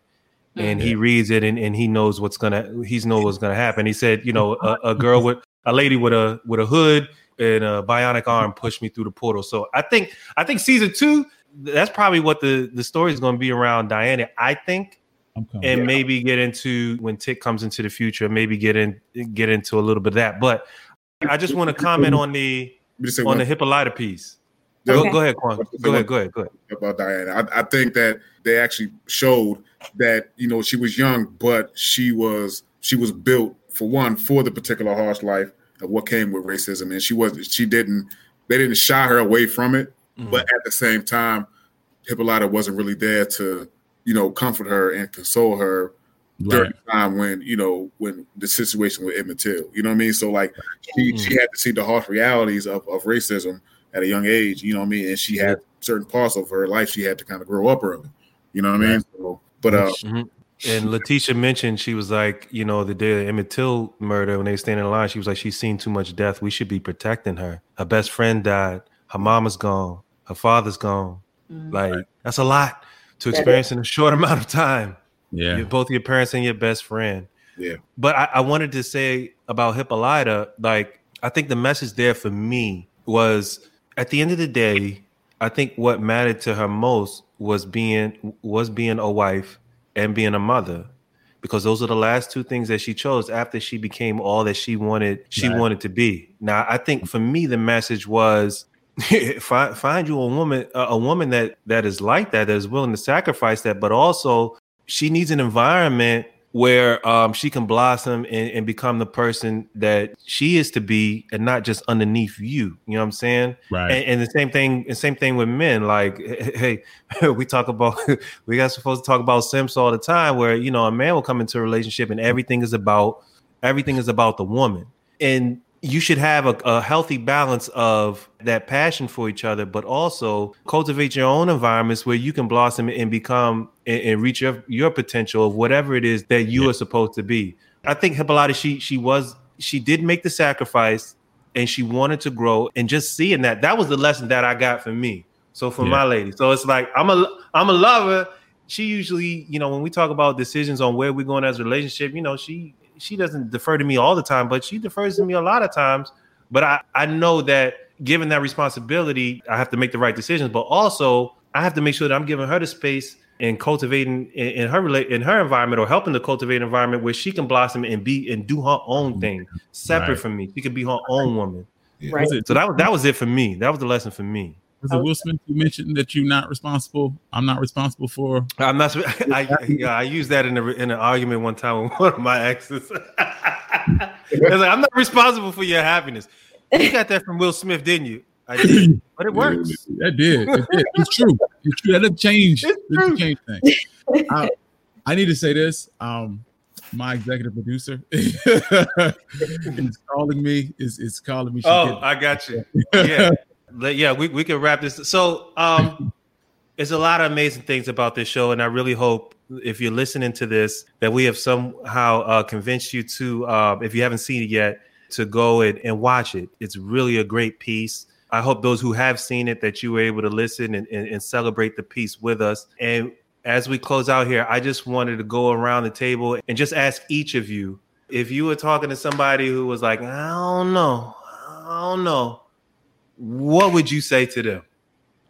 And he reads it and, and he knows what's gonna he's know what's gonna happen. He said, you know, a, a girl with a lady with a with a hood and a bionic arm pushed me through the portal. So I think I think season two, that's probably what the the story is going to be around Diana. I think, and maybe get into when Tick comes into the future, maybe get in get into a little bit of that. But I just want to comment on the on the Hippolyta piece. Go, go ahead, Quan. Go ahead, go ahead, go ahead. About Diana, I, I think that they actually showed that you know she was young, but she was she was built for one for the particular harsh life of what came with racism, and she was she didn't they didn't shy her away from it, mm-hmm. but at the same time, Hippolyta wasn't really there to you know comfort her and console her right. during the time when you know when the situation with Emmett Till. You know what I mean? So like she mm-hmm. she had to see the harsh realities of, of racism at a young age, you know what I mean? And she had certain parts of her life she had to kind of grow up early. You know what I mean? So, but uh mm-hmm. and Letitia mentioned she was like, you know, the day of Emmett Till murder, when they were standing in line, she was like, She's seen too much death. We should be protecting her. Her best friend died, her mama's gone, her father's gone. Mm-hmm. Like, that's a lot to experience in a short [LAUGHS] amount of time. Yeah. You're both your parents and your best friend. Yeah. But I, I wanted to say about Hippolyta, like, I think the message there for me was at the end of the day, I think what mattered to her most was being was being a wife and being a mother because those are the last two things that she chose after she became all that she wanted she right. wanted to be. Now, I think for me the message was [LAUGHS] find find you a woman a woman that that is like that that is willing to sacrifice that but also she needs an environment where um, she can blossom and, and, become the person that she is to be and not just underneath you. You know what i'm saying? Right. And, and the same thing the same thing with men. Like [LAUGHS] hey [LAUGHS] we talk about we got supposed to talk about simps all the time where you know a man will come into a relationship and everything is about everything is about the woman. And you should have a, a, healthy balance of that passion for each other, but also cultivate your own environments where you can blossom and become and, and reach your, your potential of whatever it is that you yeah. are supposed to be. I think Hippolyta, she she was she did make the sacrifice and she wanted to grow and just seeing that that was the lesson that I got for me. So for yeah. my lady, so it's like I'm a I'm a lover. She usually, you know, when we talk about decisions on where we're going as a relationship, you know, she she doesn't defer to me all the time, but she defers to me a lot of times. But I, I know that given that responsibility, I have to make the right decisions. But also, I have to make sure that I'm giving her the space and cultivating in, in her in her environment or helping to cultivate an environment where she can blossom and be and do her own mm-hmm. thing separate right. from me. She can be her own woman. Yeah. Right. So that was that was it for me. That was the lesson for me. Was it Will Smith you mentioned that you're not responsible? I'm not responsible for. I'm not. [LAUGHS] I, I, I used that in a in an argument one time with [LAUGHS] one of my exes. [LAUGHS] like, I'm not responsible for your happiness. You got that from Will Smith, didn't you? I did, [CLEARS THROAT] but it works. That did. It did. It's true. It's true. That didn't change. It's true. Change things. I, I need to say this. Um, my executive producer is calling me. Is is calling me. She Oh, I got you. Yeah, yeah. We we can wrap this. So, um, there's a lot of amazing things about this show, and I really hope if you're listening to this that we have somehow uh, convinced you to, uh, if you haven't seen it yet, to go and, and watch it. It's really a great piece. I hope those who have seen it that you were able to listen and, and, and celebrate the piece with us. And as we close out here, I just wanted to go around the table and just ask each of you if you were talking to somebody who was like, I don't know, I don't know, what would you say to them?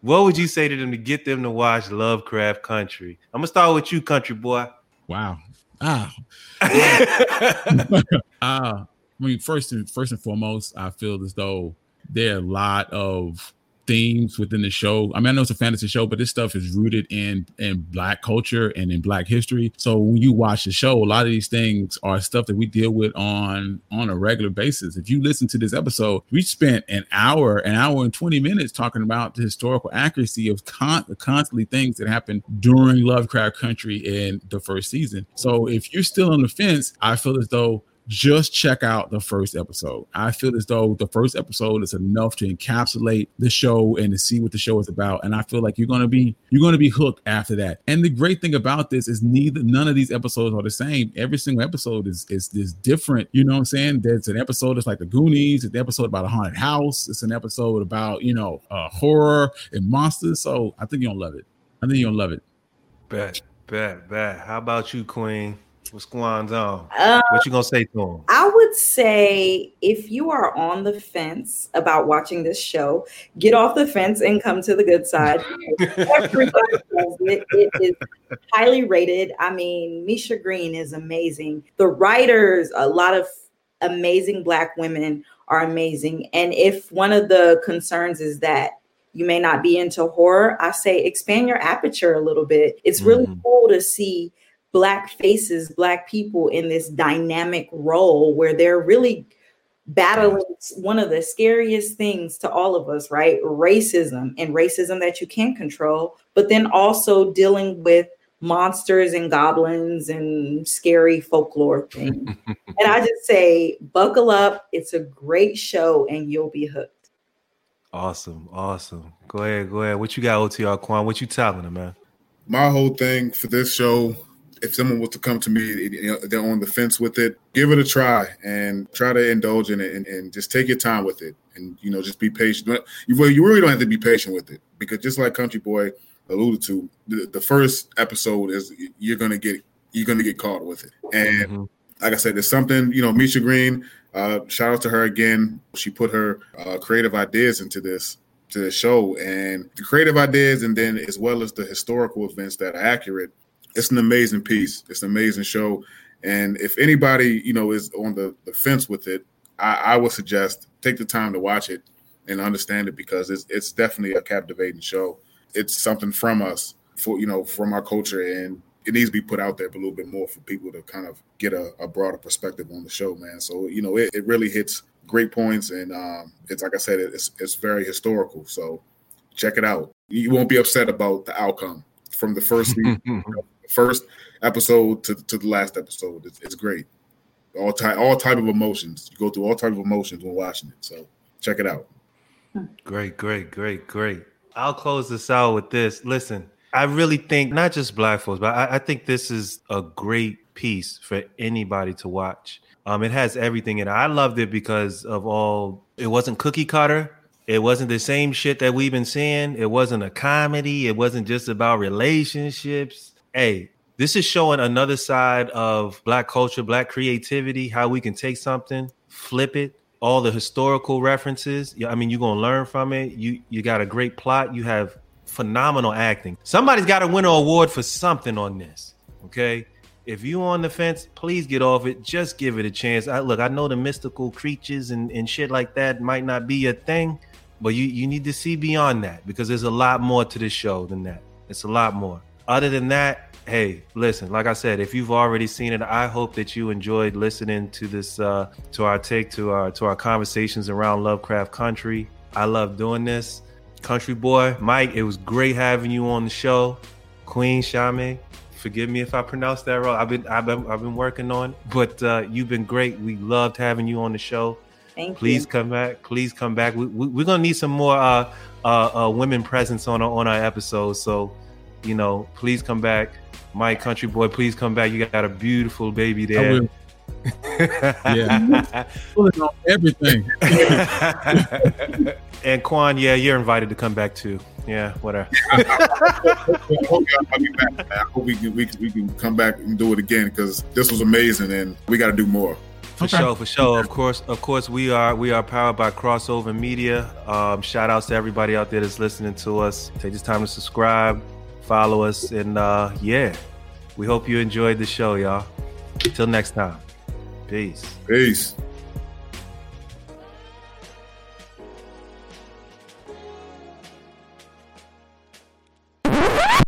What would you say to them to get them to watch Lovecraft Country? I'm gonna start with you, country boy. wow. Ah. Uh, [LAUGHS] I mean, first and first and foremost, I feel as though there are a lot of themes within the show. I mean, I know it's a fantasy show, but this stuff is rooted in in black culture and in black history. So when you watch the show, a lot of these things are stuff that we deal with on on a regular basis. If you listen to this episode, we spent an hour, an hour and 20 minutes talking about the historical accuracy of con- constantly things that happened during Lovecraft Country in the first season. So if you're still on the fence, I feel as though just check out the first episode. I feel as though the first episode is enough to encapsulate the show and to see what the show is about. And I feel like you're gonna be you're gonna be hooked after that. And the great thing about this is neither none of these episodes are the same. Every single episode is is is different. You know what I'm saying? There's an episode that's like the Goonies. It's an episode about a haunted house. It's an episode about you know uh, horror and monsters. So I think you're gonna love it. I think you're gonna love it. Bet, bet, bet. How about you, Queen? What's going on? Uh, What you gonna say to him? I would say if you are on the fence about watching this show, get off the fence and come to the good side. [LAUGHS] Everybody it. It is highly rated. I mean, Misha Green is amazing. The writers, a lot of amazing black women are amazing. And if one of the concerns is that you may not be into horror, I say expand your aperture a little bit. It's really Mhm. cool to see black faces, black people in this dynamic role where they're really battling one of the scariest things to all of us, right? Racism and racism that you can't control, but then also dealing with monsters and goblins and scary folklore things. [LAUGHS] and I just say, buckle up. It's a great show and you'll be hooked. Awesome, awesome. Go ahead, go ahead. What you got, OTR Quan? What you telling them, man? my whole thing for this show, if someone was to come to me, you know, they're on the fence with it, give it a try and try to indulge in it and, and just take your time with it. And, you know, just be patient. You really, you really don't have to be patient with it because just like Country Boy alluded to, the, the first episode is you're going to get, you're going to get caught with it. And Mhm. like I said, there's something, you know, Misha Green, uh, shout out to her again. She put her uh, creative ideas into this to the show and the creative ideas and then as well as the historical events that are accurate. It's an amazing piece. It's an amazing show. And if anybody, you know, is on the, the fence with it, I, I would suggest take the time to watch it and understand it because it's it's definitely a captivating show. It's something from us for you know, from our culture and it needs to be put out there a little bit more for people to kind of get a, a broader perspective on the show, man. So you know, it, it really hits great points, and um, it's like I said, it's it's very historical. So check it out. You won't be upset about the outcome from the first [LAUGHS] first episode to, to the last episode. It's, it's great. All type all type of emotions. You go through all type of emotions when watching it. So check it out. Great, great, great, great. I'll close this out with this. Listen, I really think not just black folks, but I, I think this is a great piece for anybody to watch. Um, it has everything in it. I loved it because of all. It wasn't cookie cutter. It wasn't the same shit that we've been seeing. It wasn't a comedy. It wasn't just about relationships. Hey, this is showing another side of black culture, black creativity, how we can take something, flip it, all the historical references. I mean, you're gonna learn from it. You you got a great plot. You have phenomenal acting. Somebody's got to win an award for something on this. Okay. If you on the fence, please get off it. Just give it a chance. I look, I know the mystical creatures and, and shit like that might not be your thing, but you, you need to see beyond that because there's a lot more to this show than that. It's a lot more. Other than that, hey, listen, like I said, if you've already seen it, I hope that you enjoyed listening to this, uh, to our take, to our to our conversations around Lovecraft Country. I love doing this. Country boy, Mike, it was great having you on the show. Queen Shame, forgive me if I pronounced that wrong. I've been I've been I've been working on, it. but uh, you've been great. We loved having you on the show. Thank Please you. come back. Please come back. We, we, we're gonna need some more uh, uh, uh, women presence on our, on our episodes. So, you know, please come back, my Country Boy. Please come back. You got a beautiful baby there. [LAUGHS] Yeah. Pulling on everything. [LAUGHS] and Quan, yeah, you're invited to come back too. Yeah, whatever. [LAUGHS] I hope y'all back. I hope we can, we can we can come back and do it again because this was amazing and we got to do more. For Okay. sure, for sure. Of course, of course, we are we are powered by Crossover Media. Um, shout outs to everybody out there that's listening to us. Take this time to subscribe, follow us, and uh, yeah, we hope you enjoyed the show, y'all. Till next time, peace. Peace.